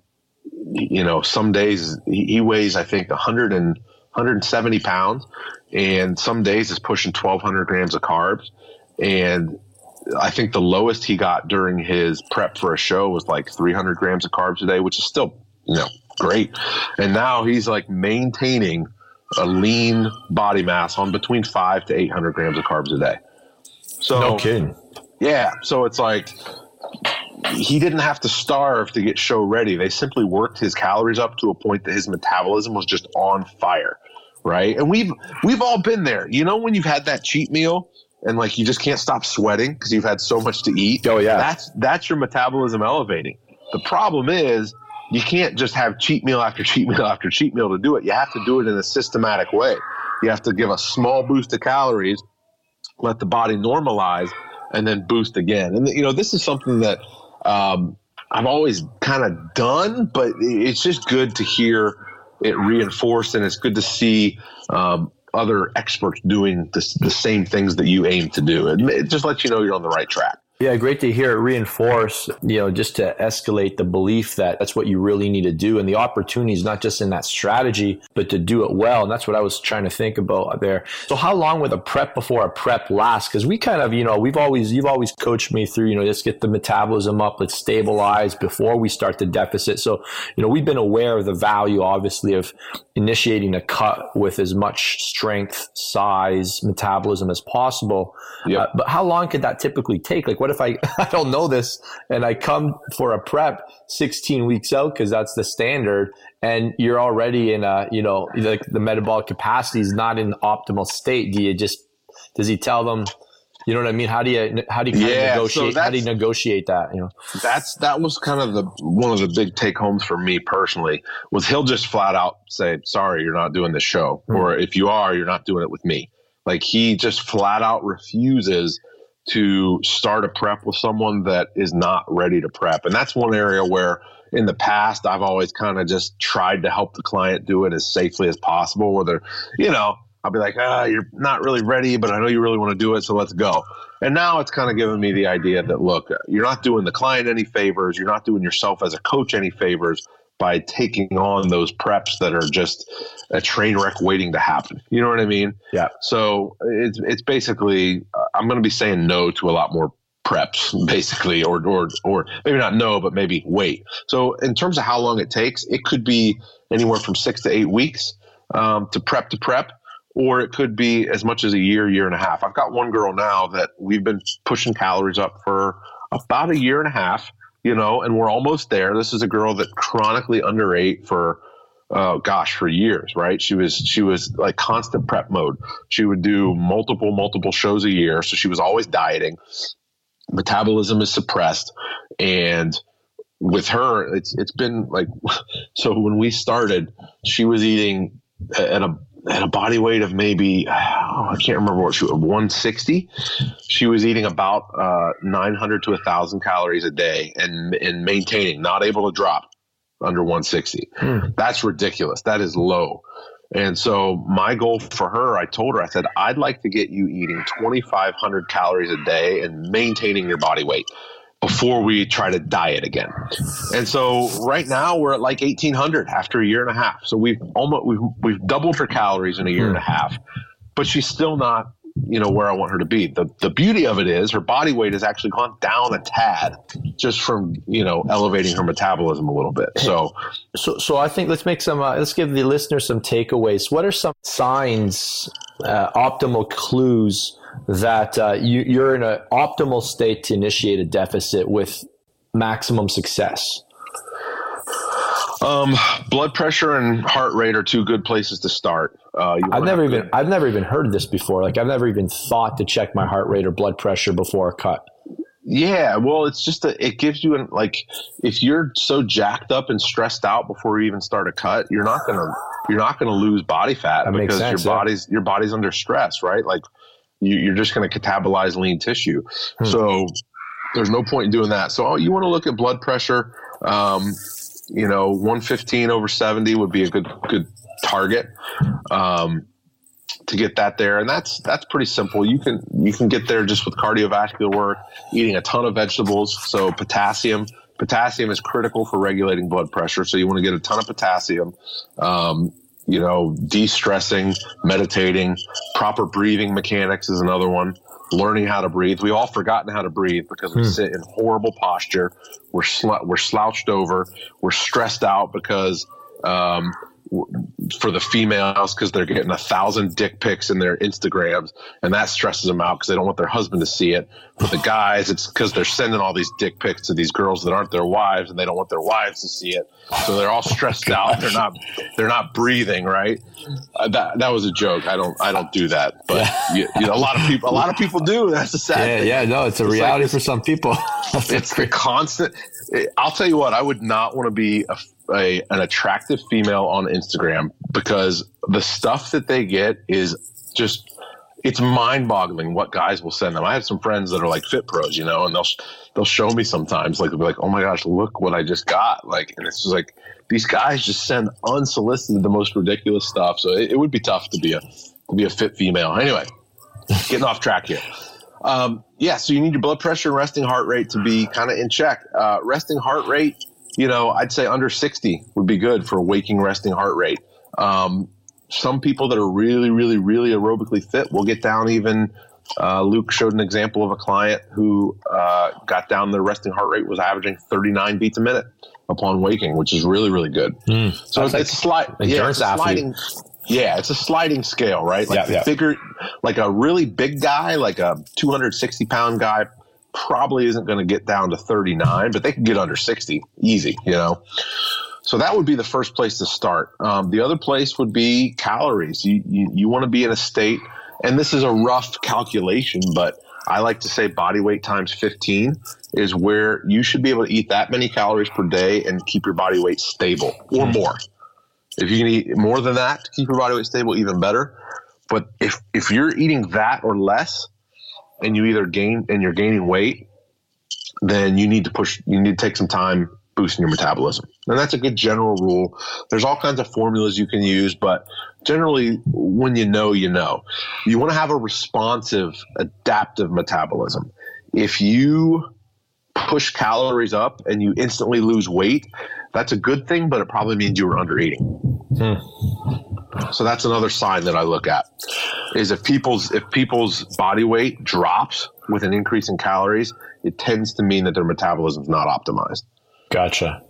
you know, some days he, he weighs I think 100 and 170 pounds, and some days is pushing 1,200 grams of carbs, and I think the lowest he got during his prep for a show was like 300 grams of carbs a day, which is still, you know, great. And now he's like maintaining a lean body mass on between five to 800 grams of carbs a day. So, no kidding. Yeah. So it's like he didn't have to starve to get show ready. They simply worked his calories up to a point that his metabolism was just on fire. Right. And we've, we've all been there. You know, when you've had that cheat meal and like you just can't stop sweating because you've had so much to eat. Oh yeah, that's that's your metabolism elevating. The problem is you can't just have cheat meal after cheat meal after cheat meal to do it. You have to do it in a systematic way. You have to give a small boost of calories, let the body normalize, and then boost again. And you know this is something that um, I've always kind of done, but it's just good to hear it reinforced, and it's good to see um, other experts doing the, the same things that you aim to do. It, it just lets you know you're on the right track. Yeah, great to hear it reinforce, you know, just to escalate the belief that that's what you really need to do. And the opportunity is not just in that strategy, but to do it well. And that's what I was trying to think about there. So how long would a prep before a prep last? Because we kind of, you know, we've always, you've always coached me through, you know, let's get the metabolism up, let's stabilize before we start the deficit. So, you know, we've been aware of the value, obviously, of initiating a cut with as much strength, size, metabolism as possible. Yep. Uh, but how long could that typically take? Like, what if I, I don't know this and I come for a prep 16 weeks out because that's the standard and you're already in a, you know, like the metabolic capacity is not in the optimal state. Do you just, does he tell them, you know what I mean? How do you how do you yeah, negotiate? So how do you negotiate that? You know, that's that was kind of the one of the big take homes for me personally was he'll just flat out say, "Sorry, you're not doing the show," mm-hmm. or if you are, you're not doing it with me. Like he just flat out refuses to start a prep with someone that is not ready to prep. And that's one area where in the past I've always kind of just tried to help the client do it as safely as possible, whether, you know, I'll be like, ah, you're not really ready, but I know you really want to do it, so let's go. And now it's kind of given me the idea that look, you're not doing the client any favors, you're not doing yourself as a coach any favors by taking on those preps that are just a train wreck waiting to happen. You know what I mean? Yeah. So it's it's basically uh, I'm going to be saying no to a lot more preps basically or or or maybe not no but maybe wait. So in terms of how long it takes, it could be anywhere from 6 to 8 weeks um, to prep to prep or it could be as much as a year, year and a half. I've got one girl now that we've been pushing calories up for about a year and a half you know, and we're almost there. This is a girl that chronically underate for oh gosh for years right? She was she was like constant prep mode. She would do multiple multiple shows a year. So she was always dieting. Metabolism is suppressed. And with her it's it's been like so when we started she was eating at a at a body weight of maybe oh, I can't remember what she was 160. She was eating about uh, 900 to 1,000 calories a day and and maintaining, not able to drop under 160. Hmm. That's ridiculous. That is low. And so my goal for her, I told her, I said, I'd like to get you eating 2,500 calories a day and maintaining your body weight before we try to diet again. And so right now we're at like 1800 after a year and a half. So we've almost we've we've doubled her calories in a year and a hmm. half. But she's still not, you know, where I want her to be. The the beauty of it is her body weight has actually gone down a tad just from, you know, elevating her metabolism a little bit. So so so I think let's make some uh, let's give the listeners some takeaways. What are some signs uh, optimal clues that uh, you, you're in an optimal state to initiate a deficit with maximum success? Um, blood pressure and heart rate are two good places to start. Uh, I've never even good. I've never even heard of this before. Like I've never even thought to check my heart rate or blood pressure before a cut. Yeah, well, it's just a, it gives you an like if you're so jacked up and stressed out before you even start a cut, you're not gonna you're not gonna lose body fat that because sense, your body's yeah. your body's under stress, right? Like you, are just going to catabolize lean tissue. Hmm. So there's no point in doing that. So you want to look at blood pressure. Um, you know, 115 over 70 would be a good good target um, to get that there, and that's that's pretty simple. You can you can get there just with cardiovascular work, eating a ton of vegetables. So potassium. Potassium is critical for regulating blood pressure, so you want to get a ton of potassium. Um, you know, de-stressing, meditating, proper breathing mechanics is another one. Learning how to breathe. We all forgotten how to breathe because we hmm. sit in horrible posture. We're sl- we're slouched over. We're stressed out because um, for the females because they're getting a thousand dick pics in their Instagrams, and that stresses them out because they don't want their husband to see it. For the guys, it's because they're sending all these dick pics to these girls that aren't their wives, and they don't want their wives to see it. So they're all stressed out. They're not they're not breathing right. Uh, that that was a joke. I don't I don't do that, but yeah. you, you know, a lot of people a lot of people do. That's a sad. Yeah, thing. yeah, no, it's a it's reality like, for some people. it's the constant. I'll tell you what. I would not want to be a a, an attractive female on Instagram because the stuff that they get is just it's mind-boggling what guys will send them. I have some friends that are like fit pros, you know, and they'll they'll show me sometimes like they'll be like, "Oh my gosh, look what I just got!" Like, and it's just like these guys just send unsolicited the most ridiculous stuff. So it, it would be tough to be a to be a fit female. Anyway, getting off track here. Um, yeah, so you need your blood pressure and resting heart rate to be kind of in check. Uh, resting heart rate, you know, I'd say under 60 would be good for waking resting heart rate. Um, some people that are really, really, really aerobically fit will get down even. Uh, Luke showed an example of a client who uh, got down their resting heart rate was averaging 39 beats a minute upon waking, which is really, really good. Mm, so it's, like it's, sli- yeah, it's sliding. Yeah, it's a sliding scale, right? Like yeah, yeah. figure, like a really big guy, like a 260 pound guy, probably isn't going to get down to 39, but they can get under 60 easy, you know? So that would be the first place to start. Um, the other place would be calories. You, you, you want to be in a state, and this is a rough calculation, but I like to say body weight times 15 is where you should be able to eat that many calories per day and keep your body weight stable or hmm. more. If you can eat more than that to keep your body weight stable, even better. But if, if you're eating that or less, and you either gain and you're gaining weight, then you need to push, you need to take some time boosting your metabolism. And that's a good general rule. There's all kinds of formulas you can use, but generally, when you know, you know. You want to have a responsive, adaptive metabolism. If you push calories up and you instantly lose weight, that's a good thing, but it probably means you were under eating. Hmm. So that's another sign that I look at is if people's if people's body weight drops with an increase in calories, it tends to mean that their metabolism is not optimized. Gotcha.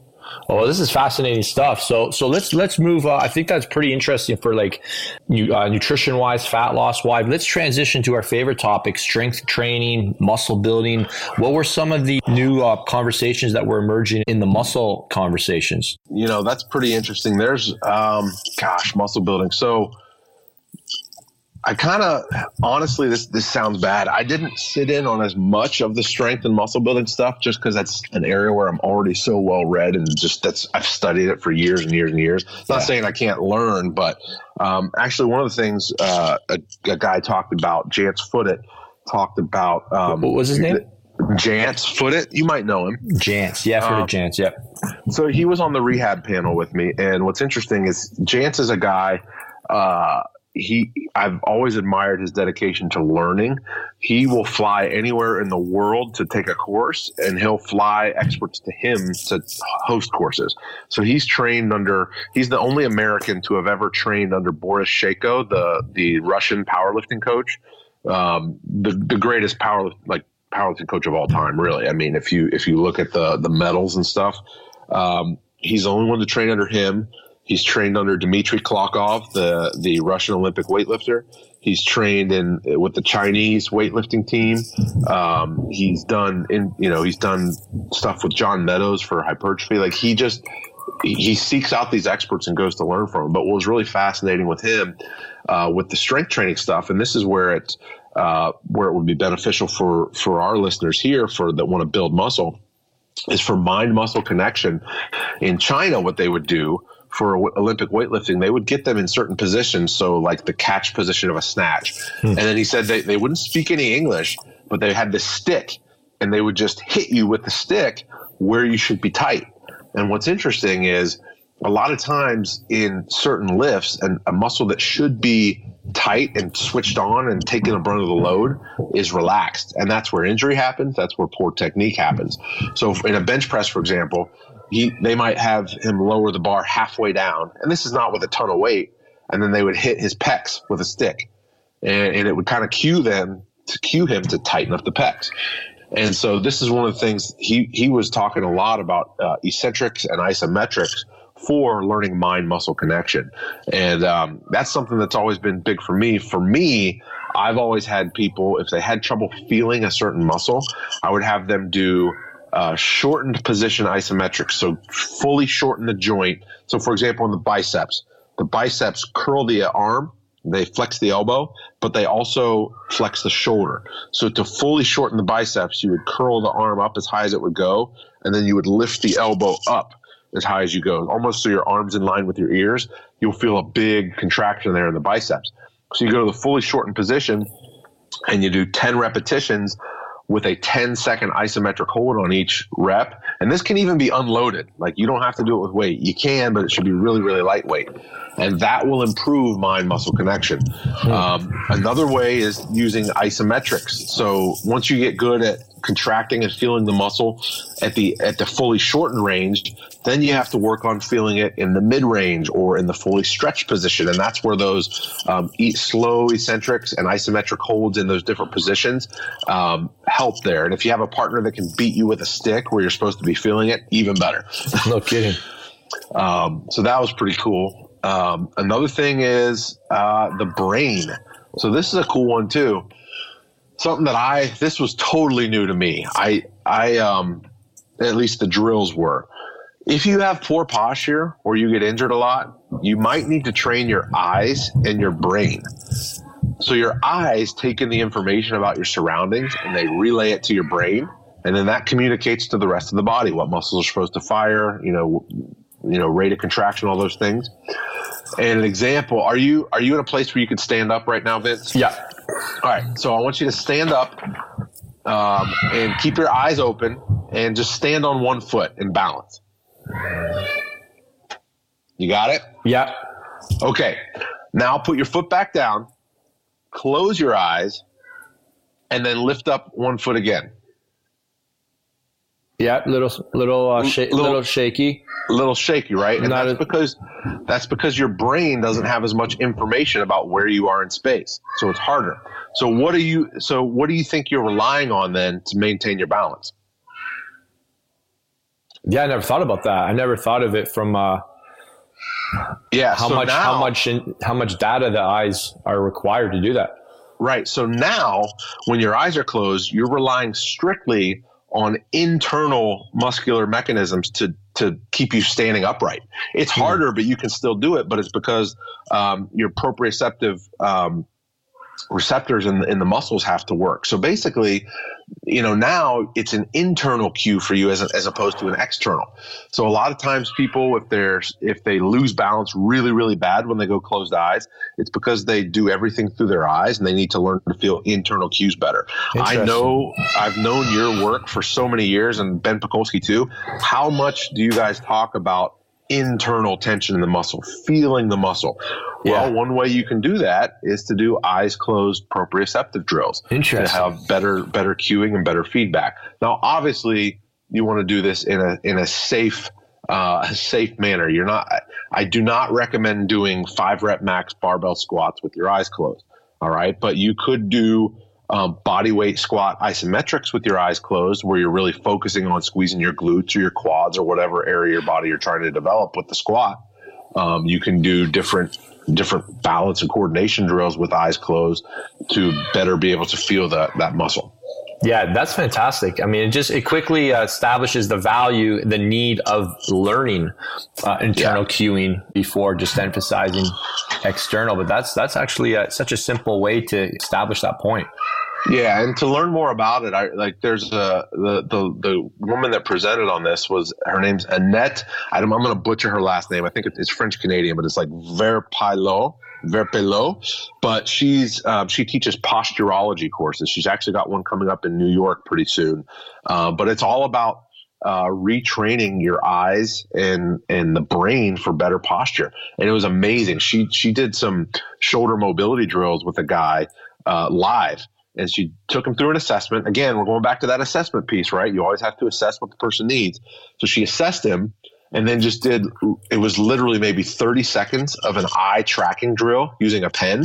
Oh, this is fascinating stuff. So, so let's let's move. Uh, I think that's pretty interesting for like uh, nutrition wise, fat loss wise. Let's transition to our favorite topic: strength training, muscle building. What were some of the new uh, conversations that were emerging in the muscle conversations? You know, that's pretty interesting. There's, um, gosh, muscle building. So I kind of honestly, this this sounds bad. I didn't sit in on as much of the strength and muscle building stuff just because that's an area where I'm already so well read and just that's I've studied it for years and years and years. Not yeah. saying I can't learn, but um, actually, one of the things uh, a, a, guy talked about, Jance Footet, talked about. Um, what was his name? Jance Footet. You might know him. Jance. Yeah, I've heard um, of Jance. Yep. So he was on the rehab panel with me, and what's interesting is Jance is a guy. Uh, he I've always admired his dedication to learning. He will fly anywhere in the world to take a course and he'll fly experts to him to host courses. So he's trained under he's the only American to have ever trained under Boris Sheiko, the the Russian powerlifting coach. Um, the the greatest power like powerlifting coach of all time, really. I mean, if you if you look at the the medals and stuff, um, he's the only one to train under him. He's trained under Dmitry Klokov, the the Russian Olympic weightlifter. He's trained in with the Chinese weightlifting team. Um, he's done in you know he's done stuff with John Meadows for hypertrophy. Like he just he seeks out these experts and goes to learn from them. But what was really fascinating with him, uh, with the strength training stuff, and this is where it uh, where it would be beneficial for for our listeners here for that want to build muscle, is for mind muscle connection. In China, what they would do for Olympic weightlifting, they would get them in certain positions. So, like the catch position of a snatch. Hmm. And then he said they, they wouldn't speak any English, but they had this stick and they would just hit you with the stick where you should be tight. And what's interesting is a lot of times in certain lifts, and a muscle that should be tight and switched on and taking a brunt of the load is relaxed. And that's where injury happens. That's where poor technique happens. So, in a bench press, for example, he they might have him lower the bar halfway down, and this is not with a ton of weight, and then they would hit his pecs with a stick, and, and it would kind of cue them to cue him to tighten up the pecs. And so this is one of the things he he was talking a lot about uh, eccentrics and isometrics for learning mind muscle connection, and um, that's something that's always been big for me. For me, I've always had people if they had trouble feeling a certain muscle, I would have them do uh, shortened position isometrics, so fully shorten the joint. So, for example, in the biceps, the biceps curl the arm, they flex the elbow, but they also flex the shoulder. So, to fully shorten the biceps, you would curl the arm up as high as it would go, and then you would lift the elbow up as high as you go, almost so your arm's in line with your ears. You'll feel a big contraction there in the biceps. So, you go to the fully shortened position and you do 10 repetitions with a 10 second isometric hold on each rep. And this can even be unloaded. Like you don't have to do it with weight. You can, but it should be really, really lightweight. And that will improve mind muscle connection. Um, another way is using isometrics. So once you get good at contracting and feeling the muscle at the at the fully shortened range, then you have to work on feeling it in the mid range or in the fully stretched position, and that's where those um, slow eccentrics and isometric holds in those different positions um, help there. And if you have a partner that can beat you with a stick where you're supposed to be feeling it, even better. No kidding. um, so that was pretty cool. Um, another thing is uh, the brain. So this is a cool one too something that I this was totally new to me. I I um at least the drills were. If you have poor posture or you get injured a lot, you might need to train your eyes and your brain. So your eyes take in the information about your surroundings and they relay it to your brain, and then that communicates to the rest of the body what muscles are supposed to fire, you know, you know, rate of contraction, all those things. And an example, are you are you in a place where you could stand up right now, Vince? Yeah. All right. So I want you to stand up um, and keep your eyes open and just stand on one foot and balance. You got it? Yeah. Okay. Now put your foot back down, close your eyes, and then lift up one foot again. Yeah, little little uh, sh- little, little, shaky. A little shaky, right? And Not that's a- because that's because your brain doesn't have as much information about where you are in space, so it's harder. So what do you so what do you think you're relying on then to maintain your balance? Yeah, I never thought about that. I never thought of it from uh, yeah how so much now, how much how much data the eyes are required to do that. Right. So now when your eyes are closed, you're relying strictly on internal muscular mechanisms to to keep you standing upright. It's hmm. harder, but you can still do it. But it's because um, your proprioceptive um, receptors in the, in the muscles have to work. So basically, you know, now it's an internal cue for you as, a, as opposed to an external. So a lot of times people, if they're, if they lose balance really, really bad when they go closed eyes, it's because they do everything through their eyes and they need to learn to feel internal cues better. I know I've known your work for so many years and Ben Pakulski too. How much do you guys talk about internal tension in the muscle, feeling the muscle. Well, yeah. one way you can do that is to do eyes closed proprioceptive drills. Interesting. To have better better cueing and better feedback. Now, obviously, you want to do this in a in a safe uh, safe manner. You're not. I do not recommend doing five rep max barbell squats with your eyes closed. All right, but you could do um, body weight squat isometrics with your eyes closed, where you're really focusing on squeezing your glutes or your quads or whatever area of your body you're trying to develop with the squat. Um, you can do different different balance and coordination drills with eyes closed to better be able to feel that that muscle. Yeah, that's fantastic. I mean, it just it quickly uh, establishes the value, the need of learning uh, internal yeah. cueing before just emphasizing external. But that's that's actually a, such a simple way to establish that point. Yeah, and to learn more about it, I like there's a the the the woman that presented on this was her name's Annette. I am going to butcher her last name. I think it's French Canadian, but it's like Verpillot. Verpelot, but she's um, she teaches posturology courses. She's actually got one coming up in New York pretty soon. Uh, but it's all about uh, retraining your eyes and and the brain for better posture. And it was amazing. She she did some shoulder mobility drills with a guy uh, live and she took him through an assessment. Again, we're going back to that assessment piece, right? You always have to assess what the person needs. So she assessed him and then just did it was literally maybe 30 seconds of an eye tracking drill using a pen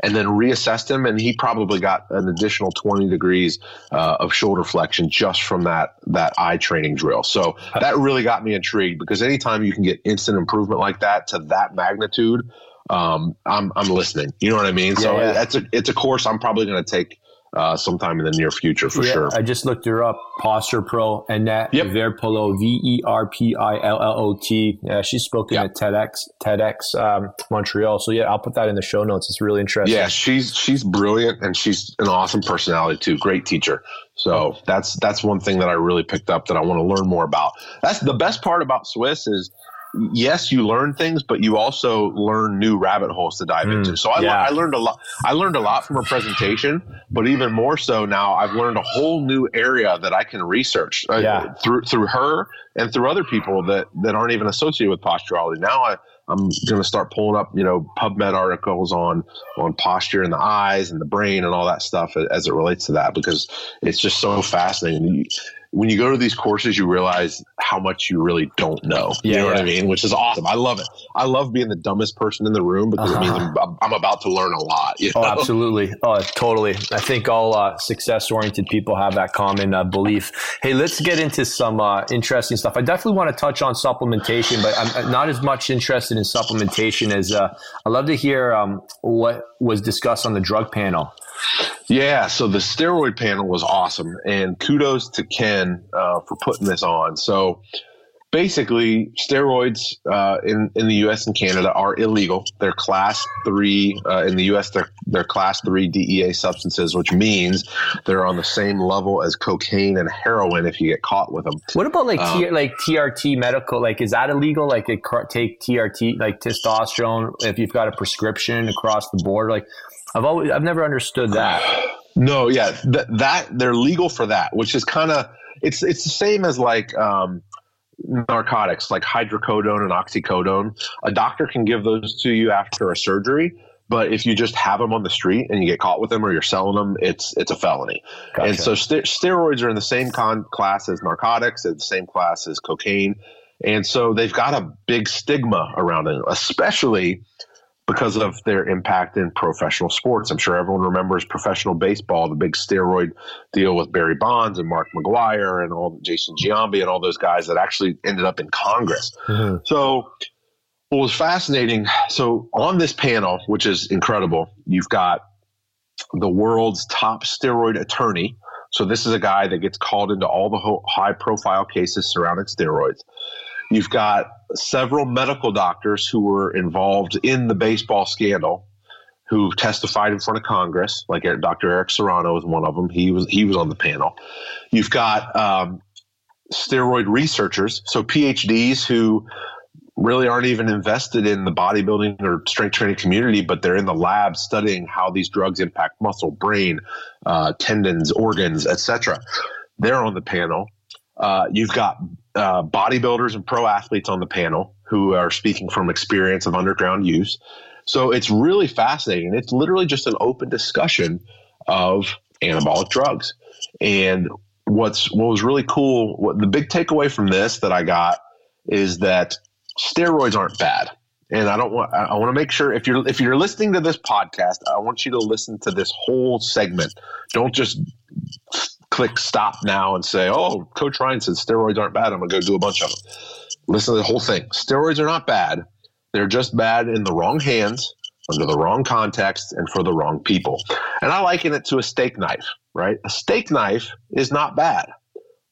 and then reassessed him. And he probably got an additional 20 degrees uh, of shoulder flexion just from that that eye training drill. So that really got me intrigued because anytime you can get instant improvement like that to that magnitude um, I'm, I'm listening. You know what i mean? Yeah, so yeah. that's a it's a course i'm probably going to take uh, sometime in the near future for yeah, sure. I just looked her up, Posture Pro, Annette yep. Verpillot, V E R P I L L O T. Yeah, she's spoken yep. at TEDx, TEDx um, Montreal. So yeah, I'll put that in the show notes. It's really interesting. Yeah, she's she's brilliant and she's an awesome personality too. Great teacher. So that's that's one thing that I really picked up that I want to learn more about. That's the best part about SWIS is yes, you learn things, but you also learn new rabbit holes to dive mm, into. So I, yeah. I learned a lot. I learned a lot from her presentation, but even more so now, I've learned a whole new area that I can research uh, yeah. through through her and through other people that that aren't even associated with posturology. Now I I'm going to start pulling up, you know, PubMed articles on on posture and the eyes and the brain and all that stuff as it relates to that because it's just so fascinating when you go to these courses, you realize how much you really don't know. Yeah, You know yeah. what I mean? Which is awesome. I love it. I love being the dumbest person in the room because uh-huh. it means uh-huh. I'm, I'm, about to learn a lot. You oh, know? Oh, absolutely. Oh, totally. I think all uh, success oriented people have that common uh, belief. Hey, let's get into some uh, interesting stuff. I definitely want to touch on supplementation, but I'm not as much interested in supplementation as uh, I love to hear um, what was discussed on the drug panel. Yeah, so the steroid panel was awesome, and kudos to Ken uh, for putting this on. So basically, steroids uh, in in the U.S. and Canada are illegal. They're class three uh, in the U.S. They're they're class three DEA substances, which means they're on the same level as cocaine and heroin if you get caught with them. What about like um, T- like TRT medical? Like, is that illegal? Like, it, take TRT like testosterone if you've got a prescription across the board? Like, I've always I've never understood that. No, yeah, that that they're legal for that, which is kind of it's it's the same as like um, narcotics, like hydrocodone and oxycodone. A doctor can give those to you after a surgery, but if you just have them on the street and you get caught with them or you're selling them, it's it's a felony. Gotcha. And so st- steroids are in the same con- class as narcotics, in the same class as cocaine, and so they've got a big stigma around it, especially because of their impact in professional sports. I'm sure everyone remembers professional baseball, the big steroid deal with Barry Bonds and Mark McGwire and all Jason Giambi and all those guys that actually ended up in Congress. Mm-hmm. So what was fascinating, so on this panel, which is incredible, you've got the world's top steroid attorney. So this is a guy that gets called into all the high profile cases surrounding steroids. You've got several medical doctors who were involved in the baseball scandal who testified in front of Congress, like Dr. Eric Serrano was one of them. He was he was on the panel. You've got um, steroid researchers, so PhDs who really aren't even invested in the bodybuilding or strength training community, but they're in the lab studying how these drugs impact muscle, brain, uh, tendons, organs, etc. They're on the panel. Uh, you've got uh, bodybuilders and pro athletes on the panel who are speaking from experience of underground use. So it's really fascinating. It's literally just an open discussion of anabolic drugs. And what's what was really cool, what the big takeaway from this that I got is that steroids aren't bad. And I don't want I want to make sure if you're if you're listening to this podcast, I want you to listen to this whole segment. Don't just click stop now and say, oh, Coach Ryan said steroids aren't bad. I'm going to go do a bunch of them. Listen to the whole thing. Steroids are not bad. They're just bad in the wrong hands, under the wrong context, and for the wrong people. And I liken it to a steak knife, right? A steak knife is not bad.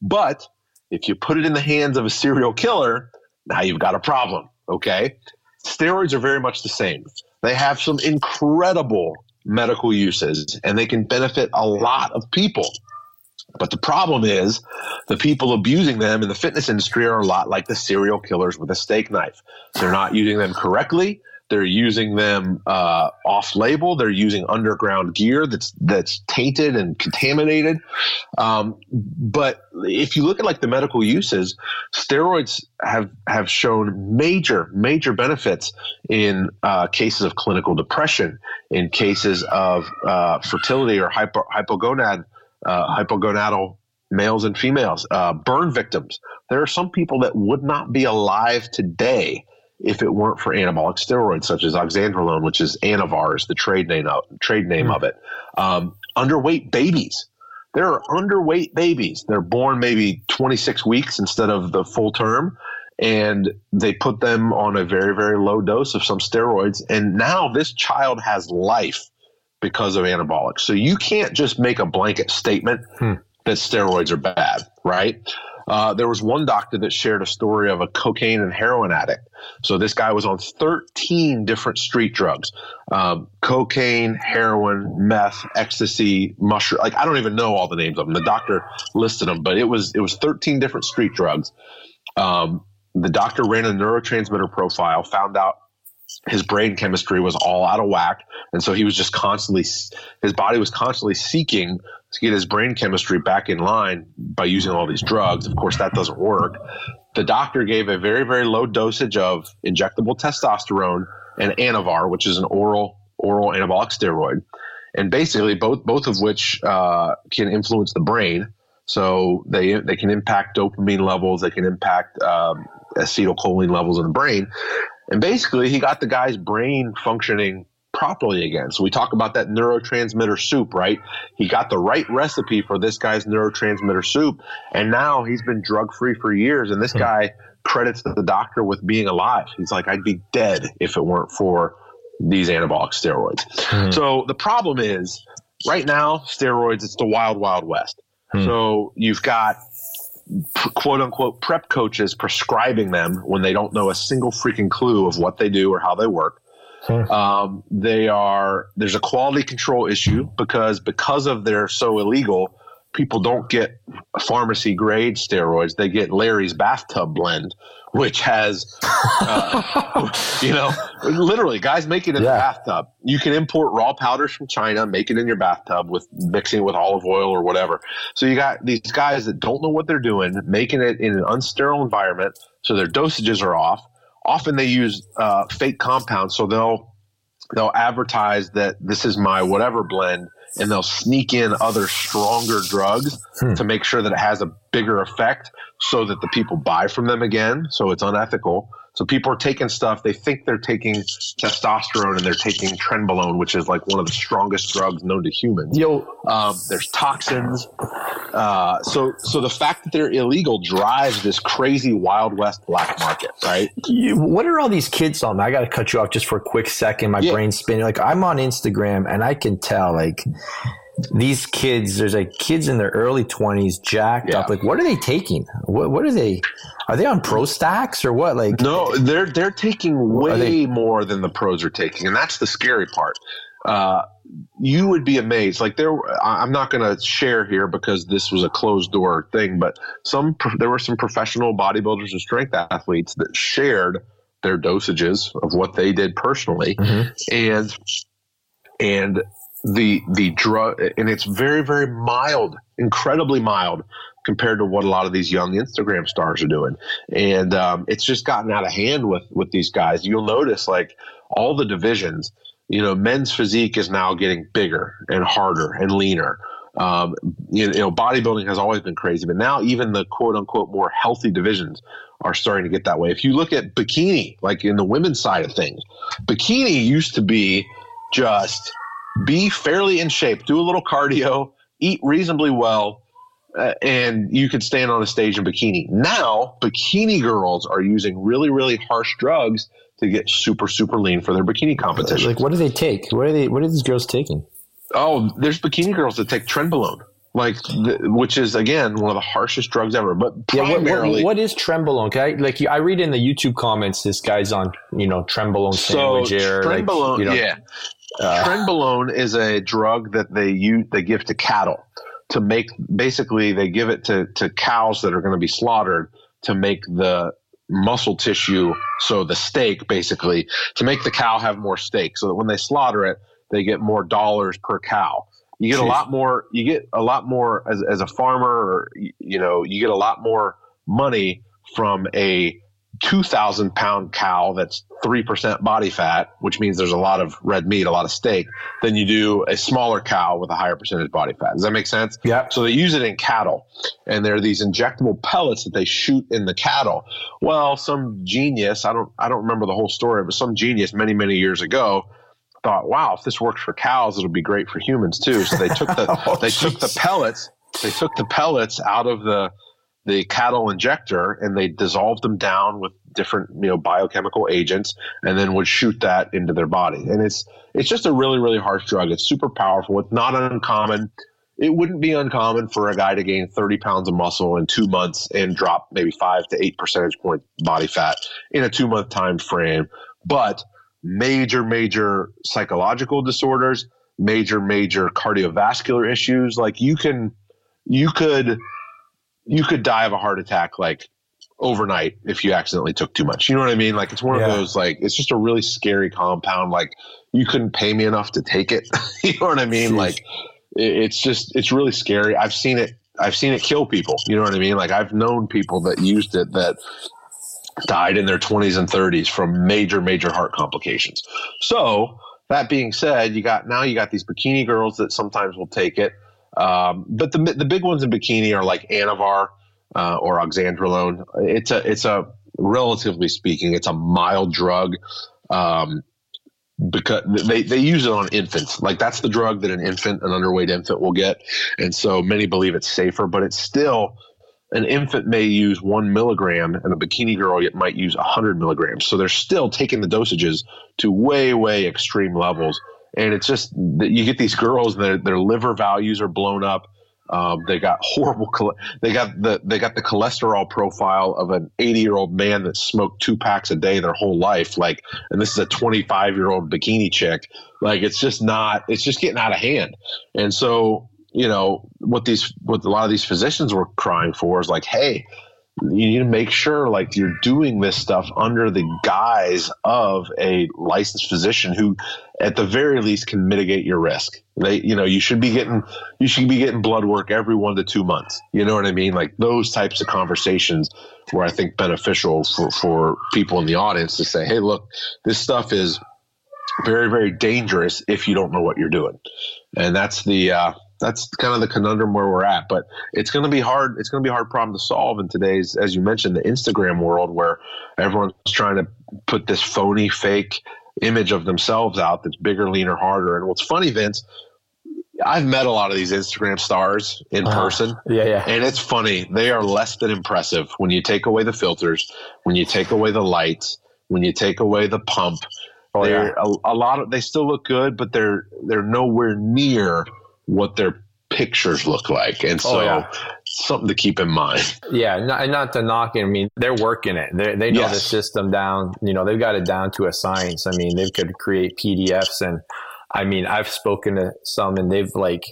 But if you put it in the hands of a serial killer, now you've got a problem, okay? Steroids are very much the same. They have some incredible medical uses and they can benefit a lot of people. But the problem is the people abusing them in the fitness industry are a lot like the serial killers with a steak knife. They're not using them correctly. They're using them uh, off label. They're using underground gear that's that's tainted and contaminated. Um, but if you look at like the medical uses, steroids have have shown major major benefits in uh, cases of clinical depression, in cases of uh, fertility or hypo, hypogonad uh, hypogonadal males and females, uh, burn victims. There are some people that would not be alive today if it weren't for anabolic steroids, such as oxandrolone, which is Anavar, is the trade name of, trade name mm. of it. Um, underweight babies. There are underweight babies. They're born maybe 26 weeks instead of the full term. And they put them on a very, very low dose of some steroids. And now this child has life because of anabolics. So you can't just make a blanket statement hmm. that steroids are bad, right? Uh, there was one doctor that shared a story of a cocaine and heroin addict. So this guy was on 13 different street drugs um, cocaine, heroin, meth, ecstasy, mushroom. Like, I don't even know all the names of them. The doctor listed them, but it was, it was 13 different street drugs. Um, the doctor ran a neurotransmitter profile, found out his brain chemistry was all out of whack. And so he was just constantly, his body was constantly seeking to get his brain chemistry back in line by using all these drugs. Of course, that doesn't work. The doctor gave a very, very low dosage of injectable testosterone and Anavar, which is an oral oral anabolic steroid, and basically both both of which uh, can influence the brain. So they they can impact dopamine levels, they can impact um, acetylcholine levels in the brain, and basically he got the guy's brain functioning properly again. So we talk about that neurotransmitter soup, right? He got the right recipe for this guy's neurotransmitter soup, and now he's been drug free for years. And this hmm. guy credits the doctor with being alive. He's like, I'd be dead if it weren't for these anabolic steroids. Mm-hmm. So the problem is right now, steroids, it's the wild, wild west. Mm-hmm. So you've got quote unquote prep coaches prescribing them when they don't know a single freaking clue of what they do or how they work. Hmm. Um, they are there's a quality control issue because because of they're so illegal, people don't get pharmacy grade steroids. They get Larry's bathtub blend, which has, uh, you know, literally guys make it in yeah. the bathtub. You can import raw powders from China, make it in your bathtub with mixing it with olive oil or whatever. So you got these guys that don't know what they're doing, making it in an unsterile environment. So their dosages are off. Often they use uh, fake compounds. So they'll, they'll advertise that this is my whatever blend and they'll sneak in other stronger drugs hmm. to make sure that it has a bigger effect so that the people buy from them again. So it's unethical. So people are taking stuff. They think they're taking testosterone and they're taking trenbolone, which is like one of the strongest drugs known to humans. Yo, um, there's toxins. Uh, so so the fact that they're illegal drives this crazy wild west black market, right? what are all these kids on? I got to cut you off just for a quick second. My yeah. brain's spinning. Like I'm on Instagram and I can tell like these kids, there's like kids in their early 20s jacked yeah. up. Like, what are they taking? What, what are they? Are they on pro stacks or what? Like, no, they're they're taking way they, more than the pros are taking, and that's the scary part. Uh, you would be amazed. Like there, I'm not going to share here because this was a closed door thing, but some there were some professional bodybuilders and strength athletes that shared their dosages of what they did personally, mm-hmm. and and the the drug and it's very very mild incredibly mild compared to what a lot of these young instagram stars are doing. And um, it's just gotten out of hand with with these guys. You'll notice like all the divisions you know men's physique is now getting bigger and harder and leaner. Um, you know bodybuilding has always been crazy but now even the quote unquote more healthy divisions are starting to get that way. If you look at bikini like in the women's side of things bikini used to be just be fairly in shape, do a little cardio, eat reasonably well, uh, and you could stand on a stage in bikini. Now, bikini girls are using really, really harsh drugs to get super, super lean for their bikini competition. Like, what do they take? What are they? What are these girls taking? Oh, there's bikini girls that take trenbolone like the, which is again one of the harshest drugs ever but primarily, yeah, what, what, what is trenbolone okay like i read in the youtube comments this guy's on you know trenbolone so sandwich trenbolone like, you know, yeah uh, Trenbolone is a drug that they use, they give to cattle to make basically they give it to, to cows that are going to be slaughtered to make the muscle tissue so the steak basically to make the cow have more steak so that when they slaughter it they get more dollars per cow you get Jeez. a lot more you get a lot more as, as a farmer or you know you get a lot more money from a 2,000 pound cow that's 3% body fat, which means there's a lot of red meat, a lot of steak, than you do a smaller cow with a higher percentage body fat. Does that make sense? Yeah. So they use it in cattle, and there are these injectable pellets that they shoot in the cattle. Well, some genius, I don't, I don't remember the whole story, but some genius many, many years ago thought, wow, if this works for cows, it'll be great for humans too. So they took the, oh, they geez. took the pellets, they took the pellets out of the, the cattle injector and they dissolved them down with different you know biochemical agents and then would shoot that into their body. And it's it's just a really really harsh drug. It's super powerful. It's not uncommon. It wouldn't be uncommon for a guy to gain 30 pounds of muscle in two months and drop maybe five to eight percentage point body fat in a two month time frame. But major major psychological disorders major major cardiovascular issues like you can you could you could die of a heart attack like overnight if you accidentally took too much. You know what I mean? Like it's one yeah. of those like it's just a really scary compound. Like you couldn't pay me enough to take it. you know what I mean? Jeez. Like it's just it's really scary. I've seen it. I've seen it kill people. You know what I mean? Like I've known people that used it that died in their 20s and 30s from major major heart complications. So that being said, you got now you got these bikini girls that sometimes will take it. Um, but the the big ones in bikini are like Anavar uh, or oxandrolone. It's a it's a relatively speaking, it's a mild drug. Um, because they, they use it on infants. Like that's the drug that an infant, an underweight infant will get. And so many believe it's safer, but it's still an infant may use one milligram and a bikini girl might use 100 milligrams. So they're still taking the dosages to way, way extreme levels. And it's just that you get these girls, their, their liver values are blown up. Um, they got horrible. They got the they got the cholesterol profile of an 80 year old man that smoked two packs a day their whole life. Like, and this is a 25 year old bikini chick. Like, it's just not. It's just getting out of hand. And so, you know, what these what a lot of these physicians were crying for is like, hey, you need to make sure like you're doing this stuff under the guise of a licensed physician who at the very least can mitigate your risk. They you know you should be getting you should be getting blood work every one to two months. You know what i mean? Like those types of conversations were i think beneficial for for people in the audience to say hey look this stuff is very very dangerous if you don't know what you're doing. And that's the uh that's kind of the conundrum where we're at. But it's going to be hard. It's going to be a hard problem to solve in today's, as you mentioned, the Instagram world where everyone's trying to put this phony, fake image of themselves out that's bigger, leaner, harder. And what's funny, Vince, I've met a lot of these Instagram stars in uh, person. Yeah, yeah. And it's funny. They are less than impressive when you take away the filters, when you take away the lights, when you take away the pump. Oh, they're yeah. a, a lot of they still look good, but they're they're nowhere near what their pictures look like. And oh, so oh, yeah. something to keep in mind. Yeah. Not, not to knock it. I mean, they're working it. They're, they know yes. the system down, you know, they've got it down to a science. I mean, they could create PDFs and I mean, I've spoken to some and they've like,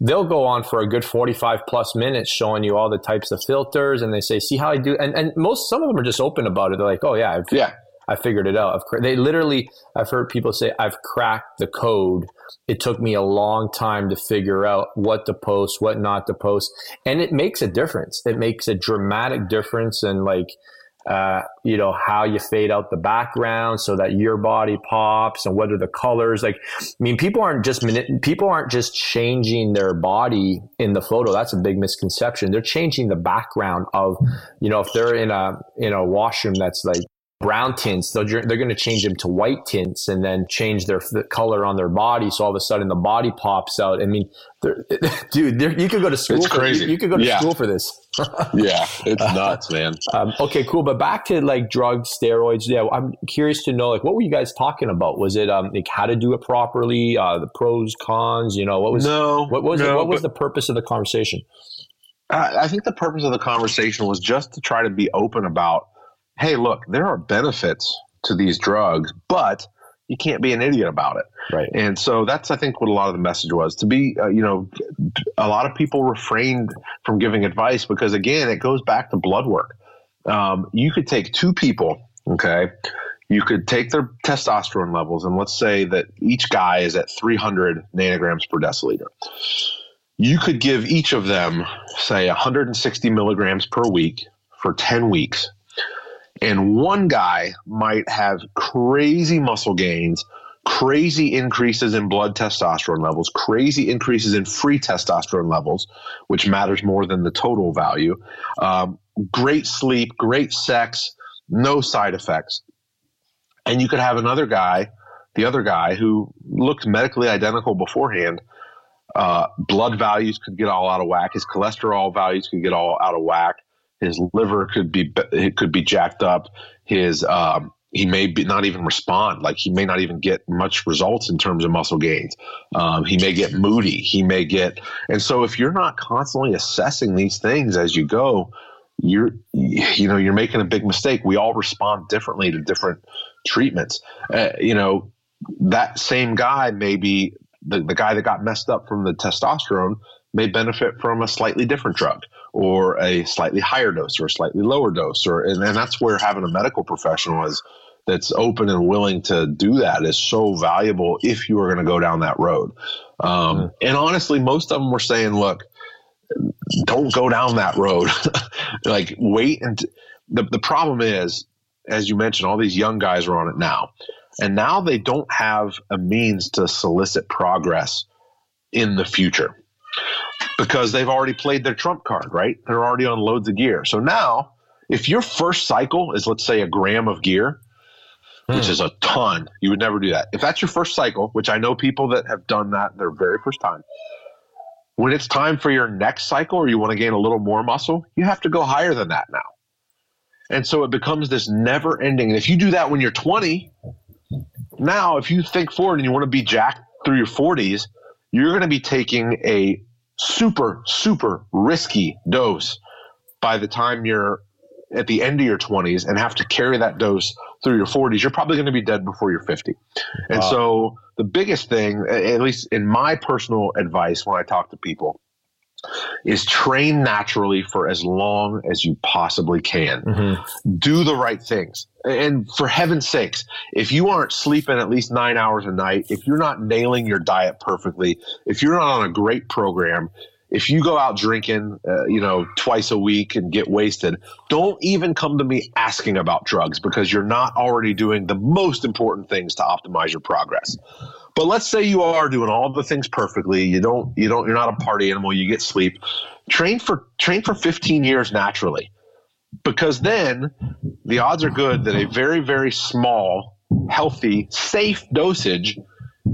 they'll go on for a good 45 plus minutes showing you all the types of filters and they say, see how I do. And, and most, some of them are just open about it. They're like, oh yeah, I've, yeah. I figured it out. I've, they literally, I've heard people say, I've cracked the code. It took me a long time to figure out what to post, what not to post. And it makes a difference. It makes a dramatic difference in like, uh, you know, how you fade out the background so that your body pops and what are the colors. Like, I mean, people aren't just, people aren't just changing their body in the photo. That's a big misconception. They're changing the background of, you know, if they're in a, in a washroom that's like brown tints, they're, they're going to change them to white tints and then change their the color on their body. So all of a sudden the body pops out. I mean, dude, you could go to school. It's crazy. For, you, you, could go to yeah. school for this. yeah, it's nuts, man. Um, okay, cool. But back to like drugs, steroids. Yeah, I'm curious to know, like, what were you guys talking about? Was it um, like how to do it properly, uh, the pros, cons? You know, what was no, what was no, it, what was the purpose of the conversation? I think the purpose of the conversation was just to try to be open about hey, look, there are benefits to these drugs, but you can't be an idiot about it. Right. And so that's, I think, what a lot of the message was to be, uh, you know, a lot of people refrained from giving advice because, again, it goes back to blood work. Um, you could take two people, okay, you could take their testosterone levels, and let's say that each guy is at 300 nanograms per deciliter. You could give each of them, say, 160 milligrams per week for 10 weeks and one guy might have crazy muscle gains, crazy increases in blood testosterone levels, crazy increases in free testosterone levels, which matters more than the total value. Um, great sleep, great sex, no side effects. And you could have another guy, the other guy who looked medically identical beforehand. Uh, blood values could get all out of whack. His cholesterol values could get all out of whack. His liver could be it could be jacked up. His um, he may be not even respond. Like he may not even get much results in terms of muscle gains. Um, he may get moody. He may get, and so if you're not constantly assessing these things as you go, you're you know you're making a big mistake. We all respond differently to different treatments. Uh, you know that same guy may be the, the guy that got messed up from the testosterone may benefit from a slightly different drug or a slightly higher dose or a slightly lower dose or and, and that's where having a medical professional is that's open and willing to do that is so valuable if you are going to go down that road. Um, mm-hmm. and honestly most of them were saying look don't go down that road. Like wait and the, the problem is as you mentioned all these young guys are on it now and now they don't have a means to solicit progress in the future because they've already played their trump card, right? They're already on loads of gear. So now, if your first cycle is, let's say, a gram of gear, hmm. which is a ton, you would never do that. If that's your first cycle, which I know people that have done that their very first time, when it's time for your next cycle or you want to gain a little more muscle, you have to go higher than that now. And so it becomes this never ending. And if you do that when you're 20, now if you think forward and you want to be jacked through your 40s, you're going to be taking a super, super risky dose by the time you're at the end of your 20s and have to carry that dose through your 40s, you're probably going to be dead before you're 50. And wow. so the biggest thing, at least in my personal advice when I talk to people, is train naturally for as long as you possibly can. Mm-hmm. Do the right things. And for heaven's sakes, if you aren't sleeping at least nine hours a night, if you're not nailing your diet perfectly, if you're not on a great program, if you go out drinking, uh, you know, twice a week and get wasted, don't even come to me asking about drugs because you're not already doing the most important things to optimize your progress. But let's say you are doing all the things perfectly. You don't, you don't, you're not a party animal. You get sleep. Train for train for 15 years naturally, because then the odds are good that a very very small, healthy, safe dosage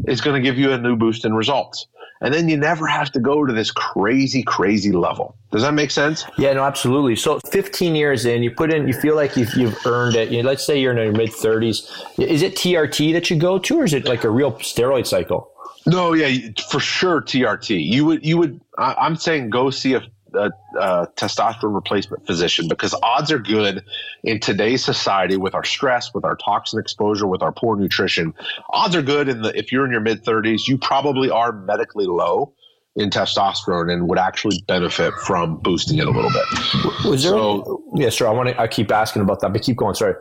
is going to give you a new boost in results and then you never have to go to this crazy, crazy level. Does that make sense? Yeah, no, absolutely. So 15 years in, you put in, you feel like you've, you've earned it. You know, let's say you're in your mid 30s. Is it TRT that you go to, or is it like a real steroid cycle? No, yeah, for sure TRT. You would, you would. I, am saying go see a a, a, testosterone replacement physician because odds are good in today's society with our stress, with our toxin exposure, with our poor nutrition. Odds are good in the if you're in your mid 30s, you probably are medically low in testosterone and would actually benefit from boosting it a little bit. Was there? So, yeah, sure. I want to. I keep asking about that, but keep going. Sorry.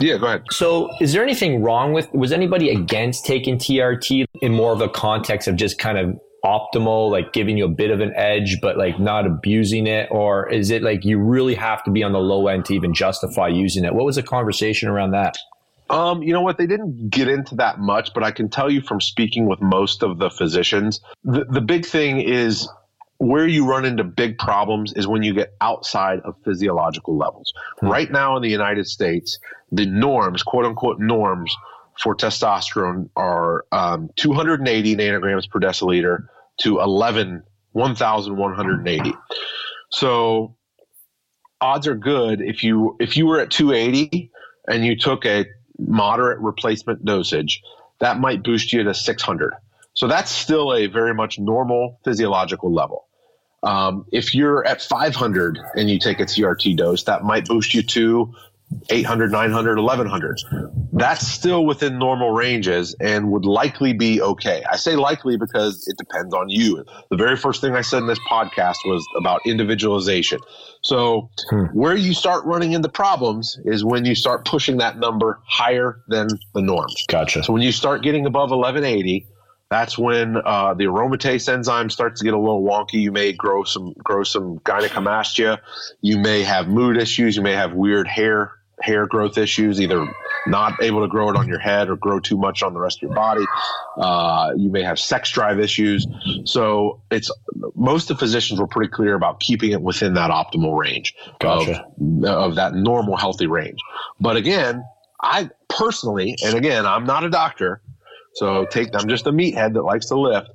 Yeah, go ahead. So, is there anything wrong with? Was anybody against taking TRT in more of a context of just kind of optimal, like giving you a bit of an edge, but like not abusing it? Or is it like you really have to be on the low end to even justify using it? What was the conversation around that? Um, you know what? They didn't get into that much, but I can tell you from speaking with most of the physicians, the, the big thing is where you run into big problems is when you get outside of physiological levels. Hmm. Right now in the United States, the norms, quote unquote norms for testosterone are um, 280 nanograms per deciliter to 11 1180 so odds are good if you if you were at 280 and you took a moderate replacement dosage that might boost you to 600 so that's still a very much normal physiological level. Um, if you're at 500 and you take a TRT dose, that might boost you to 800, 900, 1100. That's still within normal ranges and would likely be okay. I say likely because it depends on you. The very first thing I said in this podcast was about individualization. So, hmm. where you start running into problems is when you start pushing that number higher than the norms. Gotcha. So, when you start getting above 1180, that's when uh, the aromatase enzyme starts to get a little wonky. You may grow some grow some gynecomastia. You may have mood issues. You may have weird hair hair growth issues, either not able to grow it on your head or grow too much on the rest of your body. Uh, you may have sex drive issues. So it's most of the physicians were pretty clear about keeping it within that optimal range gotcha. of, of that normal healthy range. But again, I personally, and again, I'm not a doctor. So take, I'm just a meathead that likes to lift.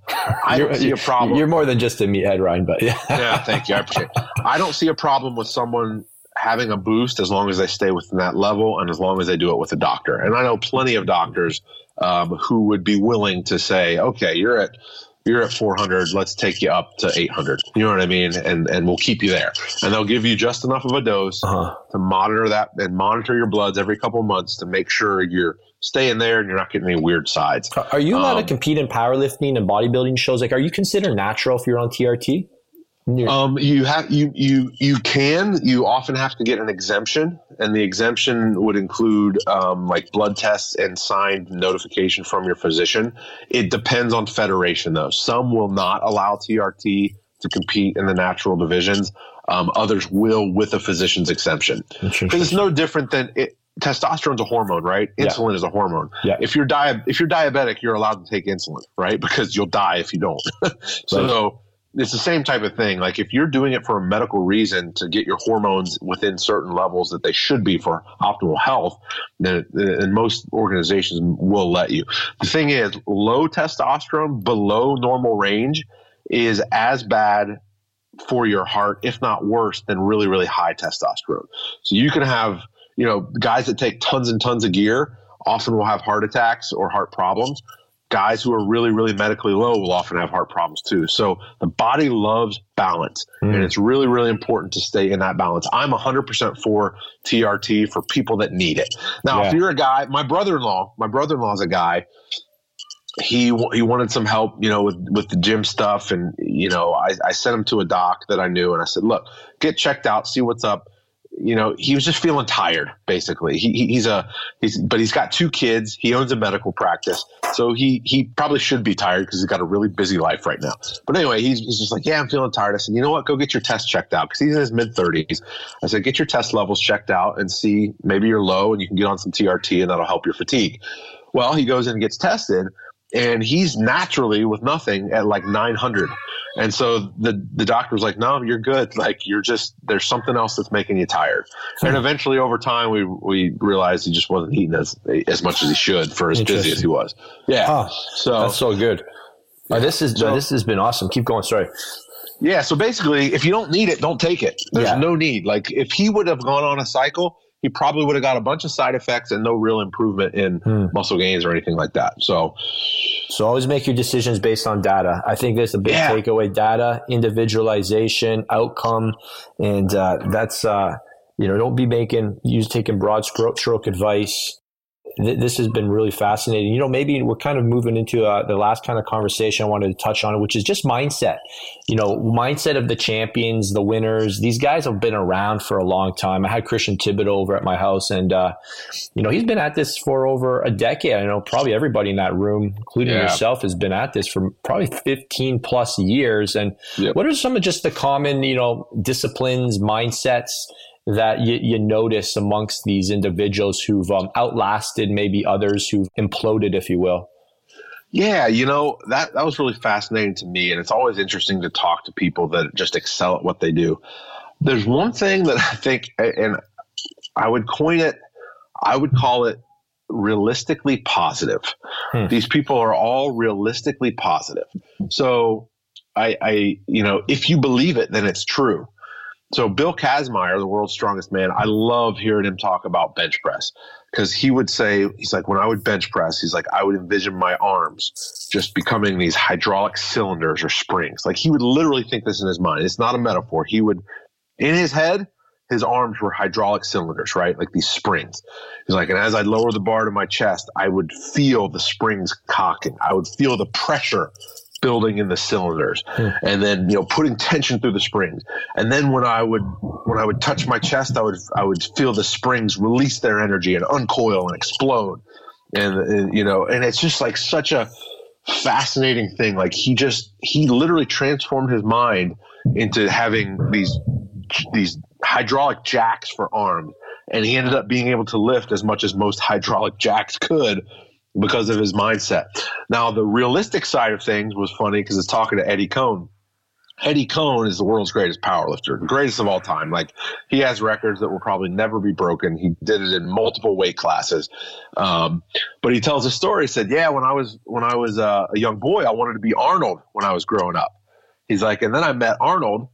I don't see a problem. You're more than just a meathead, Ryan, but yeah. yeah, thank you. I appreciate it. I don't see a problem with someone having a boost as long as they stay within that level and as long as they do it with a doctor. And I know plenty of doctors um, who would be willing to say, okay, you're at you're at 400 let's take you up to 800 you know what i mean? And and we'll keep you there. And they'll give you just enough of a dose uh-huh. to monitor that and monitor your bloods every couple of months to make sure you're staying there and you're not getting any weird sides. Are you allowed um, to compete in powerlifting and bodybuilding shows? Like are you considered natural if you're on trt Um, you have you you you can you often have to get an exemption, and the exemption would include um, like blood tests and signed notification from your physician. It depends on federation, though. Some will not allow TRT to compete in the natural divisions. Um, others will with a physician's exemption because it's no different than it, testosterone's a hormone, right? Insulin yeah. is a hormone. Yeah. If you're di- if you're diabetic, you're allowed to take insulin, right? Because you'll die if you don't. so. Right it's the same type of thing. Like if you're doing it for a medical reason to get your hormones within certain levels that they should be for optimal health, then, then most organizations will let you. The thing is, low testosterone below normal range is as bad for your heart, if not worse, than really, really high testosterone. So you can have, you know, guys that take tons and tons of gear often will have heart attacks or heart problems guys who are really, really medically low will often have heart problems too. So the body loves balance, mm. and it's really, really important to stay in that balance. I'm 100% for TRT for people that need it. Now, yeah. if you're a guy, my brother-in-law, my brother-in-law is a guy. He he wanted some help, you know, with with the gym stuff, and you know, I, I sent him to a doc that I knew, and I said, look, get checked out, see what's up you know, he was just feeling tired. Basically, he, he's a he's but he's got two kids. He owns a medical practice, so he he probably should be tired because he's got a really busy life right now. But anyway, he's, he's just like, yeah, I'm feeling tired. I said, you know what? Go get your test checked out because he's in his mid 30s. I said, get your test levels checked out and see maybe you're low and you can get on some TRT and that'll help your fatigue. Well, he goes and gets tested and he's naturally with nothing at like 900 and so the the doctor was like no you're good. Like you're just there's something else that's making you tired. And eventually over time we we realized he just wasn't eating as as much as he should for as busy as he was. Yeah. Huh. so that's so good. Yeah. this is so, this has been awesome. Keep going. Sorry. Yeah. So basically if you don't need it don't take it. There's yeah. no need. Like if he would have gone on a cycle he probably would have got a bunch of side effects and no real improvement in hmm. muscle gains or anything like that. So, so always make your decisions based on data. I think there's a big yeah. takeaway: data, individualization, outcome, and uh, that's uh, you know don't be making use taking broad stroke, stroke advice this has been really fascinating. You know, maybe we're kind of moving into uh, the last kind of conversation I wanted to touch on, which is just mindset. You know, mindset of the champions, the winners. These guys have been around for a long time. I had Christian Thibaudeau over at my house, and uh, you know, he's been at this for over a decade. I know probably everybody in that room, including yeah. yourself, has been at this for probably 15 plus years. And yep. what are some of just the common, you know, disciplines, mindsets? That you, you notice amongst these individuals who've um, outlasted maybe others who've imploded, if you will? Yeah, you know that that was really fascinating to me, and it's always interesting to talk to people that just excel at what they do. There's one thing that I think, and I would coin it, I would call it realistically positive. Hmm. These people are all realistically positive. So I, I, you know, if you believe it, then it's true. So Bill Kazmaier, the world's strongest man, I love hearing him talk about bench press because he would say he's like when I would bench press, he's like I would envision my arms just becoming these hydraulic cylinders or springs. Like he would literally think this in his mind. It's not a metaphor. He would in his head, his arms were hydraulic cylinders, right? Like these springs. He's like, and as I lower the bar to my chest, I would feel the springs cocking. I would feel the pressure building in the cylinders hmm. and then you know putting tension through the springs. And then when i would when i would touch my chest i would i would feel the springs release their energy and uncoil and explode. And, and you know and it's just like such a fascinating thing. Like he just he literally transformed his mind into having these these hydraulic jacks for arms. And he ended up being able to lift as much as most hydraulic jacks could because of his mindset. Now, the realistic side of things was funny because it's talking to Eddie Coan. Eddie Coan is the world's greatest powerlifter, the greatest of all time. Like he has records that will probably never be broken. He did it in multiple weight classes. Um, but he tells a story. He said, "Yeah, when I was when I was uh, a young boy, I wanted to be Arnold when I was growing up." He's like, and then I met Arnold,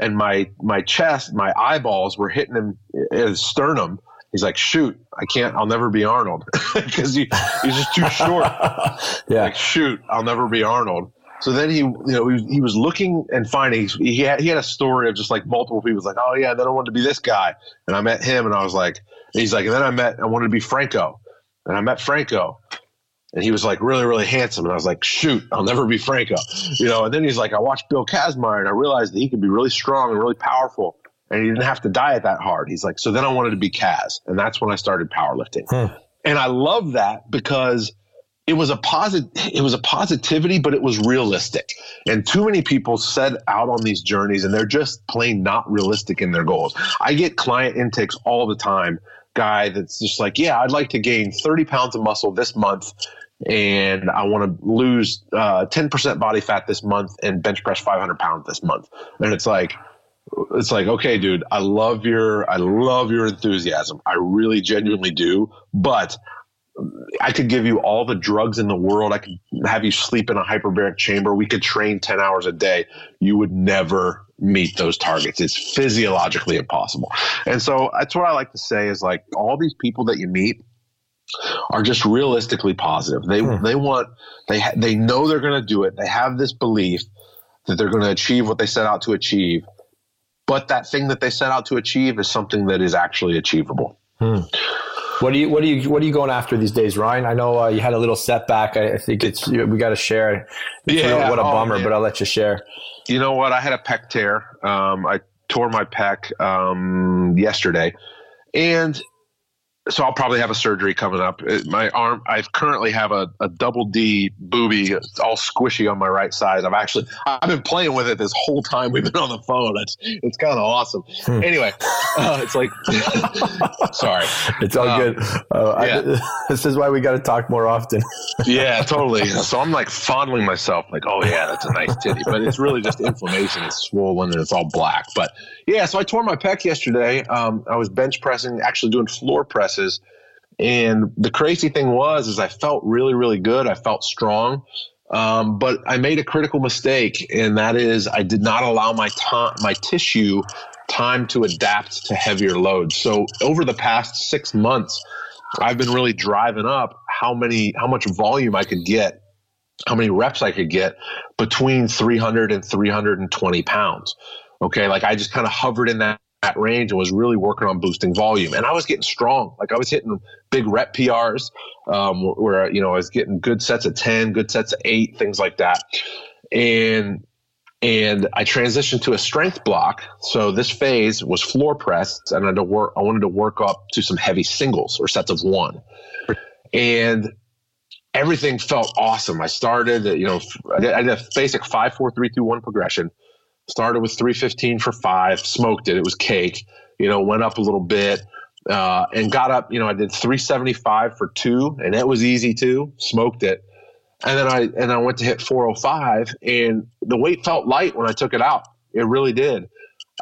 and my my chest, my eyeballs were hitting him his sternum, he's like, shoot, I can't, I'll never be Arnold because he, he's just too short. yeah. Like, shoot, I'll never be Arnold. So then he, you know, he, he was looking and finding, he had, he had a story of just like multiple people. like, oh yeah, then I wanted to be this guy. And I met him and I was like, he's like, and then I met, I wanted to be Franco and I met Franco. and he was like really, really handsome. And I was like, shoot, I'll never be Franco, you know. And then he's like, I watched Bill Kazmaier, and I realized that he could be really strong and really powerful, and he didn't have to diet that hard. He's like, so then I wanted to be Kaz, and that's when I started powerlifting. Hmm. And I love that because it was a positive it was a positivity but it was realistic and too many people set out on these journeys and they're just plain not realistic in their goals i get client intakes all the time guy that's just like yeah i'd like to gain 30 pounds of muscle this month and I want to lose uh, 10% body fat this month and bench press 500 pounds this month. And it's like, it's like, okay, dude, I love your, I love your enthusiasm. I really genuinely do. But I could give you all the drugs in the world. I could have you sleep in a hyperbaric chamber. We could train 10 hours a day. You would never meet those targets. It's physiologically impossible. And so that's what I like to say is like all these people that you meet, are just realistically positive. They hmm. they want they ha- they know they're going to do it. They have this belief that they're going to achieve what they set out to achieve. But that thing that they set out to achieve is something that is actually achievable. Hmm. What do you what do you what are you going after these days, Ryan? I know uh, you had a little setback. I, I think it's we got to share. It's yeah, what a oh, bummer, but I'll let you share. You know what? I had a pec tear. Um, I tore my pec um, yesterday, and so I'll probably have a surgery coming up. my arm, I currently have a, a double D booby, it's all squishy on my right side. I've actually, I've been playing with it this whole time we've been on the phone. It's, it's kind of awesome. Hmm. Anyway, uh, it's like, sorry, it's all um, good. Uh, yeah. I, this is why we got to talk more often. yeah, totally. So I'm like fondling myself, like, oh yeah, that's a nice titty, but it's really just inflammation. It's swollen and it's all black. But yeah, so I tore my pec yesterday. Um, I was bench pressing, actually doing floor presses. And the crazy thing was, is I felt really, really good. I felt strong. Um, but I made a critical mistake, and that is I did not allow my my tissue time to adapt to heavier loads. So over the past six months, I've been really driving up how many, how much volume I could get, how many reps I could get between 300 and 320 pounds. Okay. Like I just kind of hovered in that, that range and was really working on boosting volume. And I was getting strong. Like I was hitting big rep PRs um, where, you know, I was getting good sets of 10, good sets of eight, things like that. And and I transitioned to a strength block. So this phase was floor press, and I, had to work, I wanted to work up to some heavy singles or sets of one. And everything felt awesome. I started, you know, I did, I did a basic five, four, three, two, one progression started with 315 for five, smoked it. It was cake, you know, went up a little bit. Uh, and got up, you know, I did 375 for two, and it was easy too. Smoked it, and then I and I went to hit 405, and the weight felt light when I took it out. It really did.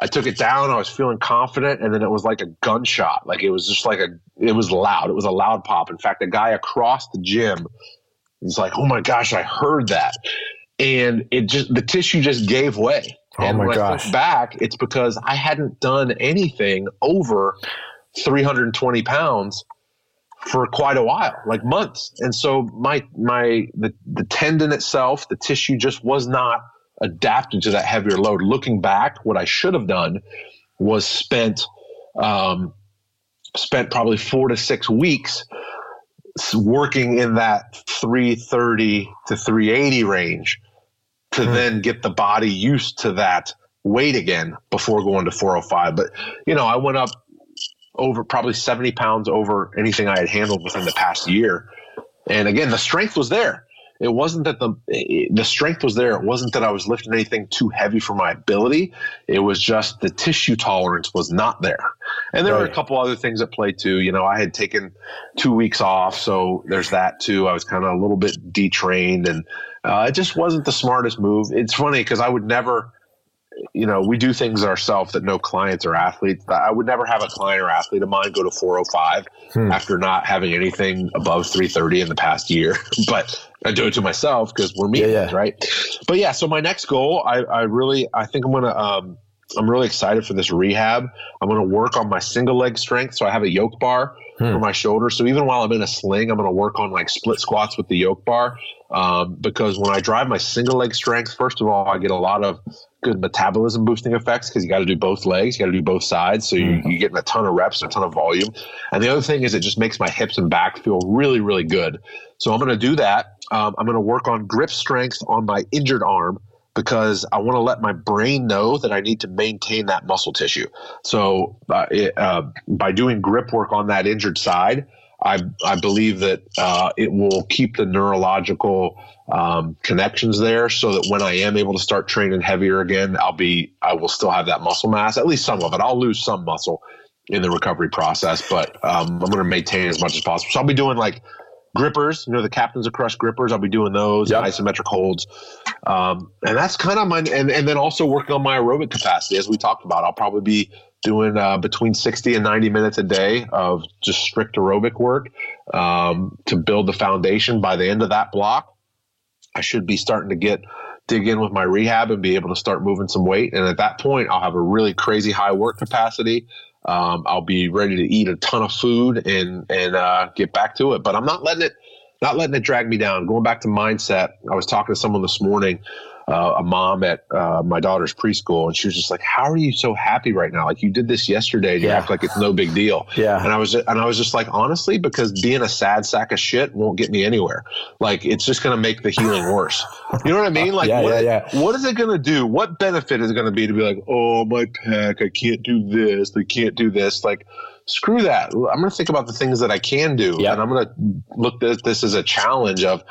I took it down. I was feeling confident, and then it was like a gunshot. Like it was just like a. It was loud. It was a loud pop. In fact, a guy across the gym was like, "Oh my gosh, I heard that," and it just the tissue just gave way. Oh and when gosh. I think back, it's because I hadn't done anything over 320 pounds for quite a while, like months. And so my my the, the tendon itself, the tissue just was not adapted to that heavier load. Looking back, what I should have done was spent um, spent probably four to six weeks working in that 330 to 380 range to mm-hmm. then get the body used to that weight again before going to 405. But, you know, I went up over probably 70 pounds over anything I had handled within the past year. And again, the strength was there. It wasn't that the the strength was there. It wasn't that I was lifting anything too heavy for my ability. It was just the tissue tolerance was not there. And there right. were a couple other things at play too. You know, I had taken two weeks off, so there's that too. I was kind of a little bit detrained, and uh, it just wasn't the smartest move. It's funny because I would never, you know, we do things ourselves that no clients or athletes. I would never have a client or athlete of mine go to 405 hmm. after not having anything above 330 in the past year. but I do it to myself because we're meetings, yeah, yeah. right? But yeah, so my next goal, I, I really, I think I'm gonna. Um, I'm really excited for this rehab. I'm going to work on my single leg strength. So I have a yoke bar hmm. for my shoulder. So even while I'm in a sling, I'm going to work on like split squats with the yoke bar um, because when I drive my single leg strength, first of all, I get a lot of good metabolism boosting effects because you got to do both legs, you got to do both sides. So you, mm-hmm. you're getting a ton of reps, a ton of volume. And the other thing is it just makes my hips and back feel really, really good. So I'm going to do that. Um, I'm going to work on grip strength on my injured arm because I want to let my brain know that I need to maintain that muscle tissue. So uh, it, uh, by doing grip work on that injured side, I, I believe that uh, it will keep the neurological um, connections there so that when I am able to start training heavier again, I'll be I will still have that muscle mass, at least some of it. I'll lose some muscle in the recovery process, but um, I'm going to maintain as much as possible. So I'll be doing like grippers, you know, the captains of crush grippers. I'll be doing those yep. isometric holds, um, and that's kind of my and and then also working on my aerobic capacity as we talked about. I'll probably be doing uh, between 60 and 90 minutes a day of just strict aerobic work um, to build the foundation. By the end of that block, I should be starting to get dig in with my rehab and be able to start moving some weight. And at that point, I'll have a really crazy high work capacity. Um, I'll be ready to eat a ton of food and and uh, get back to it. But I'm not letting it not letting it drag me down. Going back to mindset, I was talking to someone this morning uh, a mom at uh, my daughter's preschool, and she was just like, "How are you so happy right now? Like you did this yesterday, and you act like it's no big deal." Yeah. And I was and I was just like, honestly, because being a sad sack of shit won't get me anywhere. Like it's just going to make the healing worse. You know what I mean? Like, yeah, what, yeah, yeah. what is it going to do? What benefit is it going to be to be like, "Oh, my pack, I can't do this, I can't do this." Like screw that. I'm going to think about the things that I can do. Yep. And I'm going to look at this as a challenge of,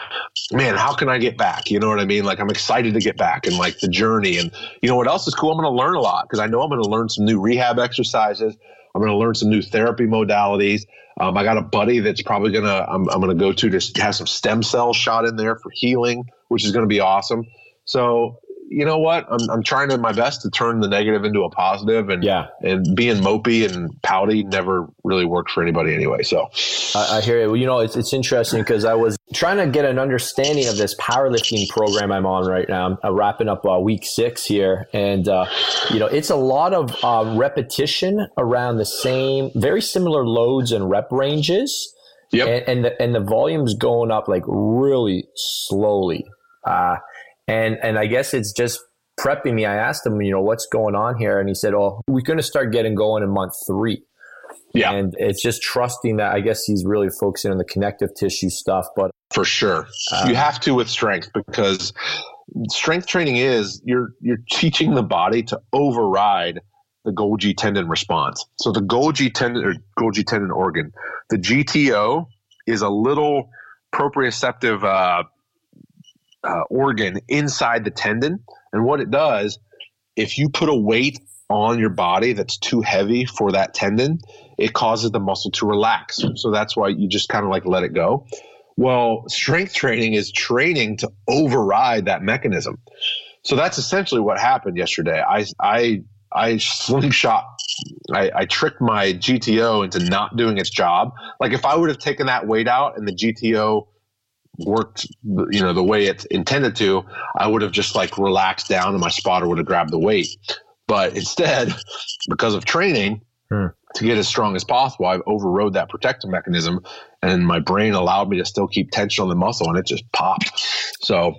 man, how can I get back? You know what I mean? Like I'm excited to get back and like the journey. And you know what else is cool? I'm going to learn a lot because I know I'm going to learn some new rehab exercises. I'm going to learn some new therapy modalities. Um, I got a buddy that's probably going to, I'm, I'm going to go to to have some stem cells shot in there for healing, which is going to be awesome. So you know what? I'm, I'm trying to my best to turn the negative into a positive, and yeah, and being mopey and pouty never really worked for anybody anyway. So I, I hear it. Well, you know, it's it's interesting because I was trying to get an understanding of this powerlifting program I'm on right now. I'm wrapping up uh, week six here, and uh, you know, it's a lot of uh, repetition around the same, very similar loads and rep ranges. Yep. And, and the and the volume's going up like really slowly. Uh, and and I guess it's just prepping me. I asked him, you know, what's going on here, and he said, "Oh, we're going to start getting going in month three. Yeah, and it's just trusting that. I guess he's really focusing on the connective tissue stuff, but for sure, um, you have to with strength because strength training is you're you're teaching the body to override the Golgi tendon response. So the Golgi tendon or Golgi tendon organ, the GTO is a little proprioceptive uh, uh, organ inside the tendon. And what it does, if you put a weight on your body that's too heavy for that tendon, it causes the muscle to relax. So that's why you just kind of like let it go. Well, strength training is training to override that mechanism. So that's essentially what happened yesterday. I I I slingshot. I, I tricked my GTO into not doing its job. Like if I would have taken that weight out and the GTO worked you know the way it's intended to i would have just like relaxed down and my spotter would have grabbed the weight but instead because of training hmm. to get as strong as possible i overrode that protective mechanism and my brain allowed me to still keep tension on the muscle and it just popped so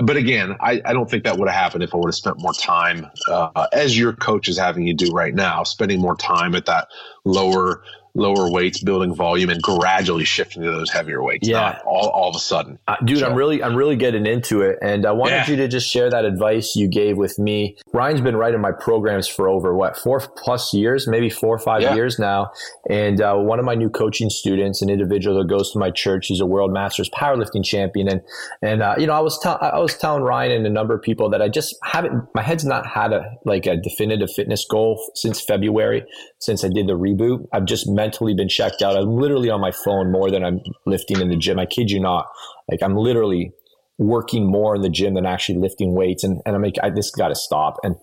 but again, I, I don't think that would have happened if I would have spent more time, uh, as your coach is having you do right now, spending more time at that lower lower weights, building volume, and gradually shifting to those heavier weights. Yeah, all, all of a sudden, uh, dude. So. I'm really I'm really getting into it, and I wanted yeah. you to just share that advice you gave with me. Ryan's been writing my programs for over what four plus years, maybe four or five yeah. years now. And uh, one of my new coaching students, an individual that goes to my church, he's a world masters powerlifting champion, and and uh, you know I was ta- I was telling Ryan and a number of people that I just haven't my head's not had a like a definitive fitness goal since February since I did the reboot. I've just mentally been checked out. I'm literally on my phone more than I'm lifting in the gym. I kid you not. Like I'm literally working more in the gym than actually lifting weights. And, and I'm like, I, this got to stop. And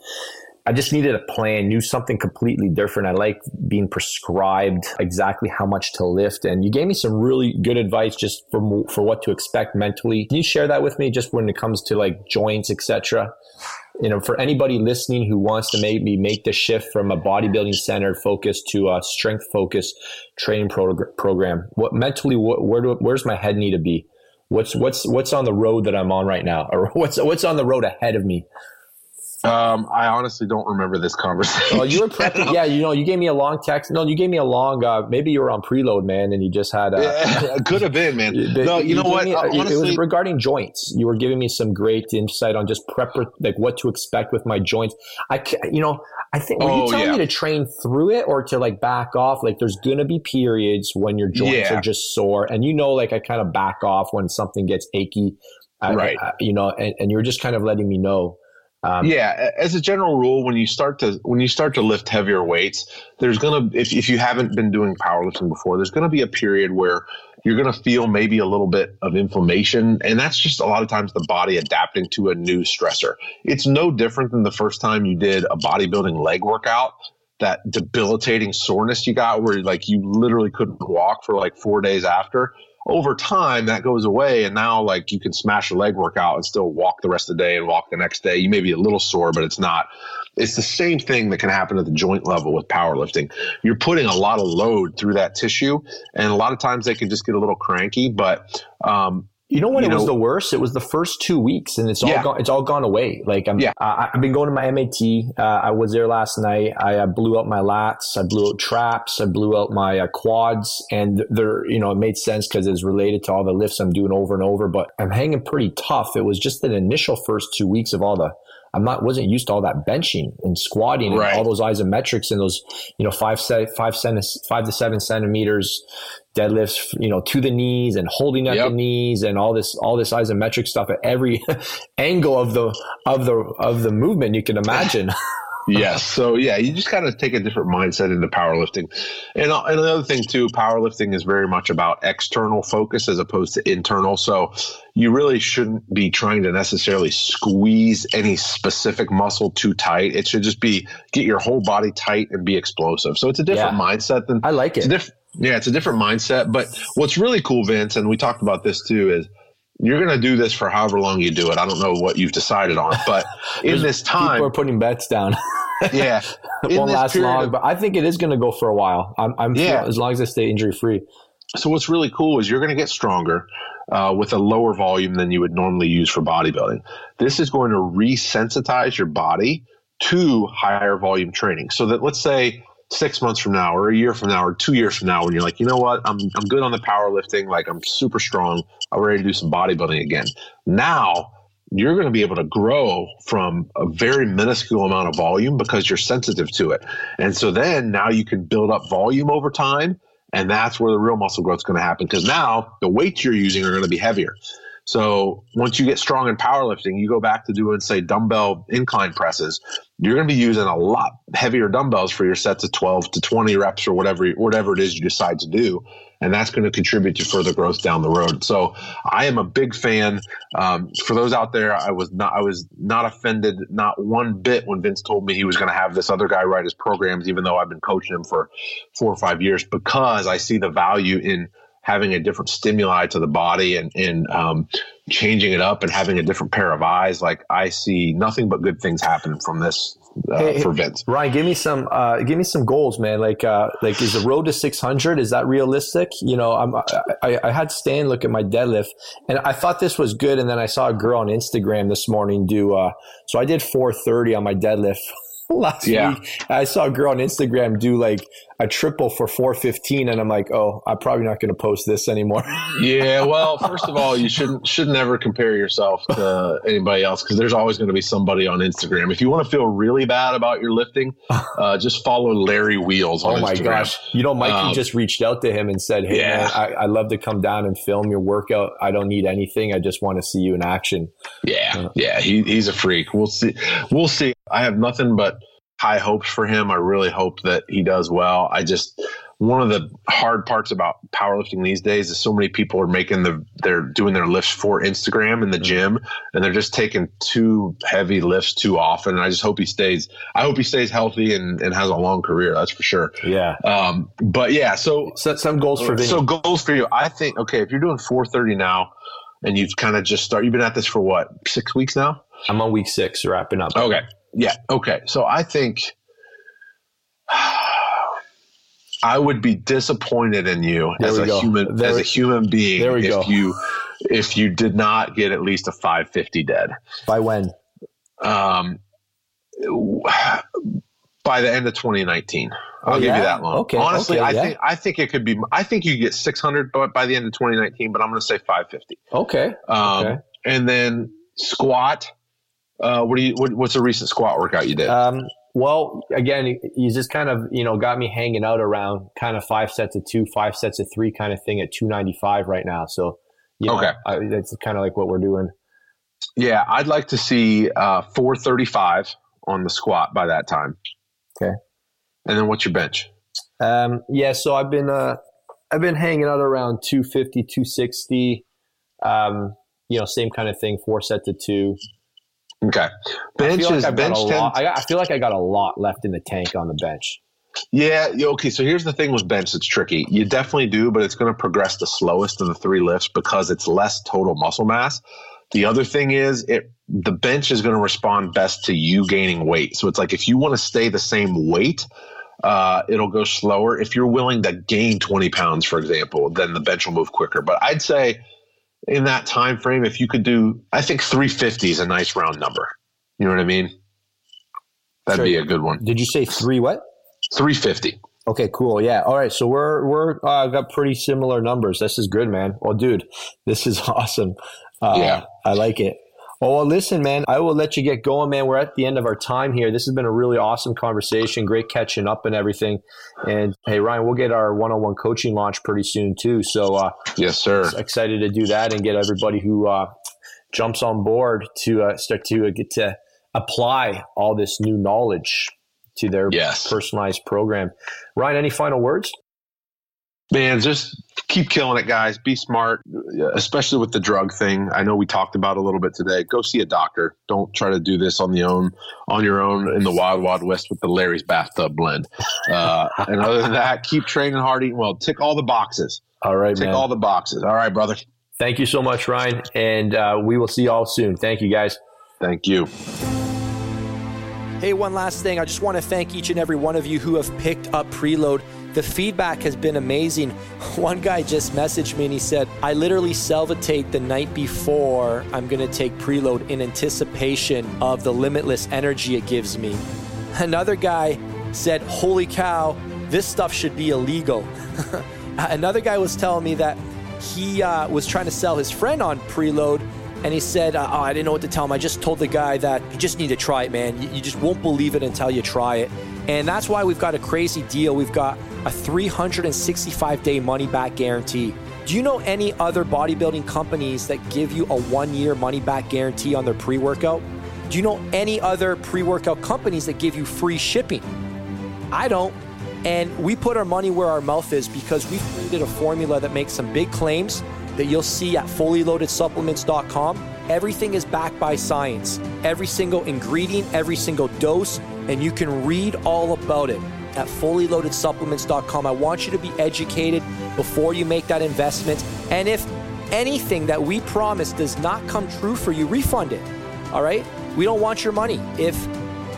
I just needed a plan, knew something completely different. I like being prescribed exactly how much to lift. And you gave me some really good advice just for, for what to expect mentally. Can you share that with me just when it comes to like joints, etc.? You know, for anybody listening who wants to maybe make the shift from a bodybuilding centered focus to a strength focused training prog- program, what mentally, what, where do, where's my head need to be? What's, what's, what's on the road that I'm on right now or what's, what's on the road ahead of me? Um, I honestly don't remember this conversation. Oh, you were prepping. yeah, you know, you gave me a long text. No, you gave me a long. Uh, maybe you were on preload, man, and you just had. Uh, yeah, could have been, man. no, you, you know what? Me, honestly, it was regarding joints. You were giving me some great insight on just prep, like what to expect with my joints. I, you know, I think were oh, you telling yeah. me to train through it or to like back off? Like, there's gonna be periods when your joints yeah. are just sore, and you know, like I kind of back off when something gets achy, right? I, I, you know, and, and you're just kind of letting me know um, yeah, as a general rule, when you start to when you start to lift heavier weights, there's gonna if if you haven't been doing powerlifting before, there's gonna be a period where you're gonna feel maybe a little bit of inflammation, and that's just a lot of times the body adapting to a new stressor. It's no different than the first time you did a bodybuilding leg workout. That debilitating soreness you got, where like you literally couldn't walk for like four days after over time that goes away and now like you can smash a leg workout and still walk the rest of the day and walk the next day. You may be a little sore but it's not. It's the same thing that can happen at the joint level with powerlifting. You're putting a lot of load through that tissue and a lot of times they can just get a little cranky but um, you know when you it know, was the worst? It was the first two weeks, and it's all yeah. gone. It's all gone away. Like I'm, yeah. I, have been going to my MAT. Uh, I was there last night. I uh, blew out my lats. I blew out traps. I blew out my uh, quads, and they're you know it made sense because it's related to all the lifts I'm doing over and over. But I'm hanging pretty tough. It was just an initial first two weeks of all the I'm not wasn't used to all that benching and squatting right. and all those isometrics and those you know five five five to seven centimeters deadlifts you know to the knees and holding at yep. the knees and all this all this isometric stuff at every angle of the of the of the movement you can imagine. yes. So yeah, you just got to take a different mindset into powerlifting. And, uh, and another thing too, powerlifting is very much about external focus as opposed to internal. So you really shouldn't be trying to necessarily squeeze any specific muscle too tight. It should just be get your whole body tight and be explosive. So it's a different yeah. mindset than I like it. Diff- yeah, it's a different mindset. But what's really cool, Vince, and we talked about this too, is you're going to do this for however long you do it. I don't know what you've decided on, but in this time, people are putting bets down. yeah, it won't last long, of, but I think it is going to go for a while. I'm, I'm yeah. as long as I stay injury free. So what's really cool is you're going to get stronger uh, with a lower volume than you would normally use for bodybuilding. This is going to resensitize your body to higher volume training. So that let's say six months from now or a year from now or two years from now when you're like, you know what, I'm, I'm good on the powerlifting, like I'm super strong, I'm ready to do some bodybuilding again. Now you're going to be able to grow from a very minuscule amount of volume because you're sensitive to it. And so then now you can build up volume over time. And that's where the real muscle growth is going to happen because now the weights you're using are going to be heavier. So once you get strong in powerlifting, you go back to doing, say, dumbbell incline presses. You're going to be using a lot heavier dumbbells for your sets of 12 to 20 reps or whatever, whatever it is you decide to do. And that's going to contribute to further growth down the road. So I am a big fan. Um, for those out there, I was not, I was not offended, not one bit when Vince told me he was going to have this other guy write his programs, even though I've been coaching him for four or five years, because I see the value in having a different stimuli to the body and, and um, changing it up and having a different pair of eyes. Like I see nothing but good things happen from this uh, hey, for Vince. Ryan, give me some, uh, give me some goals, man. Like, uh, like is the road to 600, is that realistic? You know, I'm, I, I had Stan look at my deadlift and I thought this was good. And then I saw a girl on Instagram this morning do, uh, so I did 430 on my deadlift last yeah. week. I saw a girl on Instagram do like a triple for 415 and I'm like, "Oh, I'm probably not going to post this anymore." yeah, well, first of all, you shouldn't should never compare yourself to anybody else cuz there's always going to be somebody on Instagram. If you want to feel really bad about your lifting, uh, just follow Larry Wheels on Oh my Instagram. gosh. You know, Mikey um, just reached out to him and said, "Hey yeah. man, I, I love to come down and film your workout. I don't need anything. I just want to see you in action." Yeah. Uh, yeah, he, he's a freak. We'll see. We'll see. I have nothing but high hopes for him. I really hope that he does well. I just one of the hard parts about powerlifting these days is so many people are making the they're doing their lifts for Instagram in the gym and they're just taking too heavy lifts too often. And I just hope he stays I hope he stays healthy and, and has a long career, that's for sure. Yeah. Um but yeah, so set some goals for Vinny. So goals for you. I think okay, if you're doing four thirty now and you've kind of just start you've been at this for what, six weeks now? I'm on week six, wrapping up. Okay. Yeah. Okay. So I think I would be disappointed in you there as a go. human there as a human being if go. you if you did not get at least a 550 dead. By when? Um, by the end of 2019. I'll Oh, give yeah? you that long. Okay, Honestly, okay, I yeah. think I think it could be. I think you get 600 by, by the end of 2019, but I'm going to say 550. Okay. Um, Okay. And then squat. Uh, what do you? What, what's a recent squat workout you did? Um, well, again, you- just kind of, you know, got me hanging out around kind of five sets of two, five sets of three kind of thing at 295 right now. So, you know, Okay. I, that's kind of like what we're doing. yeah, I'd like to see uh, 435 on the squat by that time. Okay. And then what's your bench? Um, yeah, so I've been, uh, I've been hanging out around 250, 260, um, you know, same kind of thing, four sets of two. Okay. I Bench like is I've got bench a tends lot, I, I feel like I got a lot left in the tank on the bench. Yeah, yeah, okay. So here's the thing with bench that's tricky. You definitely do, but it's going to progress the slowest of the three lifts because it's less total muscle mass. The other thing is it the bench is going to respond best to you gaining weight. So it's like if you want to stay the same weight, uh, it'll go slower. If you're willing to gain 20 pounds, for example, then the bench will move quicker. But I'd say in that time frame, if you could do, I think 350 is a nice round number. You know what I mean? That'd Sure. be a good one. Did you say three what? 350. Okay, cool. Yeah. All right. So we're we're uh, got pretty similar numbers. This is good, man. Well, dude, this is awesome. Uh, Yeah. I like it. Oh, well, listen, man, I will let you get going, man. We're at the end of our time here. This has been a really awesome conversation. Great catching up and everything. And hey, Ryan, we'll get our one on one coaching launch pretty soon, too. So uh, Yes, sir. excited to do that and get everybody who uh, jumps on board to uh, start to uh, get to apply all this new knowledge to their Yes. personalized program. Ryan, any final words? Man, just keep killing it, guys. Be smart, especially with the drug thing. I know we talked about a little bit today. Go see a doctor. Don't try to do this on the own, on your own in the wild, wild west with the Larry's bathtub blend. Uh, and other than that, keep training hard, eating well. Tick all the boxes. All right, Tick man. all the boxes. All right, brother. Thank you so much, Ryan. And uh, we will see you all soon. Thank you, guys. Thank you. Hey, one last thing. I just want to thank each and every one of you who have picked up preload. The feedback has been amazing. One guy just messaged me and he said, I literally salivate the night before I'm going to take preload in anticipation of the limitless energy it gives me. Another guy said, Holy cow, this stuff should be illegal. Another guy was telling me that he uh, was trying to sell his friend on preload and he said, uh, oh, I didn't know what to tell him. I just told the guy that you just need to try it, man. You just won't believe it until you try it. And that's why we've got a crazy deal. We've got a 365 day money back guarantee. Do you know any other bodybuilding companies that give you a one year money back guarantee on their pre workout? Do you know any other pre workout companies that give you free shipping? I don't. And we put our money where our mouth is because we've created a formula that makes some big claims that you'll see at fullyloadedsupplements.com. Everything is backed by science. Every single ingredient, every single dose, and you can read all about it at fullyloadedsupplements.com. I want you to be educated before you make that investment. And if anything that we promise does not come true for you, refund it. All right? We don't want your money. If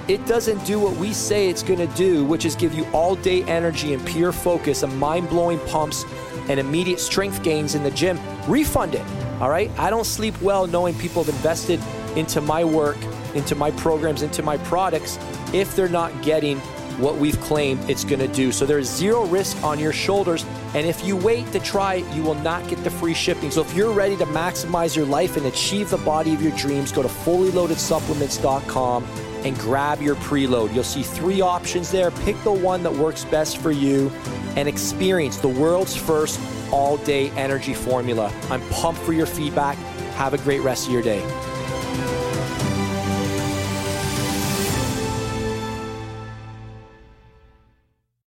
it doesn't do what we say it's going to do, which is give you all day energy and pure focus and mind blowing pumps and immediate strength gains in the gym, refund it. All right. I don't sleep well knowing people have invested into my work, into my programs, into my products if they're not getting what we've claimed it's going to do. So there's zero risk on your shoulders. And if you wait to try, it, you will not get the free shipping. So if you're ready to maximize your life and achieve the body of your dreams, go to fullyloadedsupplements.com and grab your preload. You'll see three options there. Pick the one that works best for you and experience the world's first all day energy formula. I'm pumped for your feedback. Have a great rest of your day.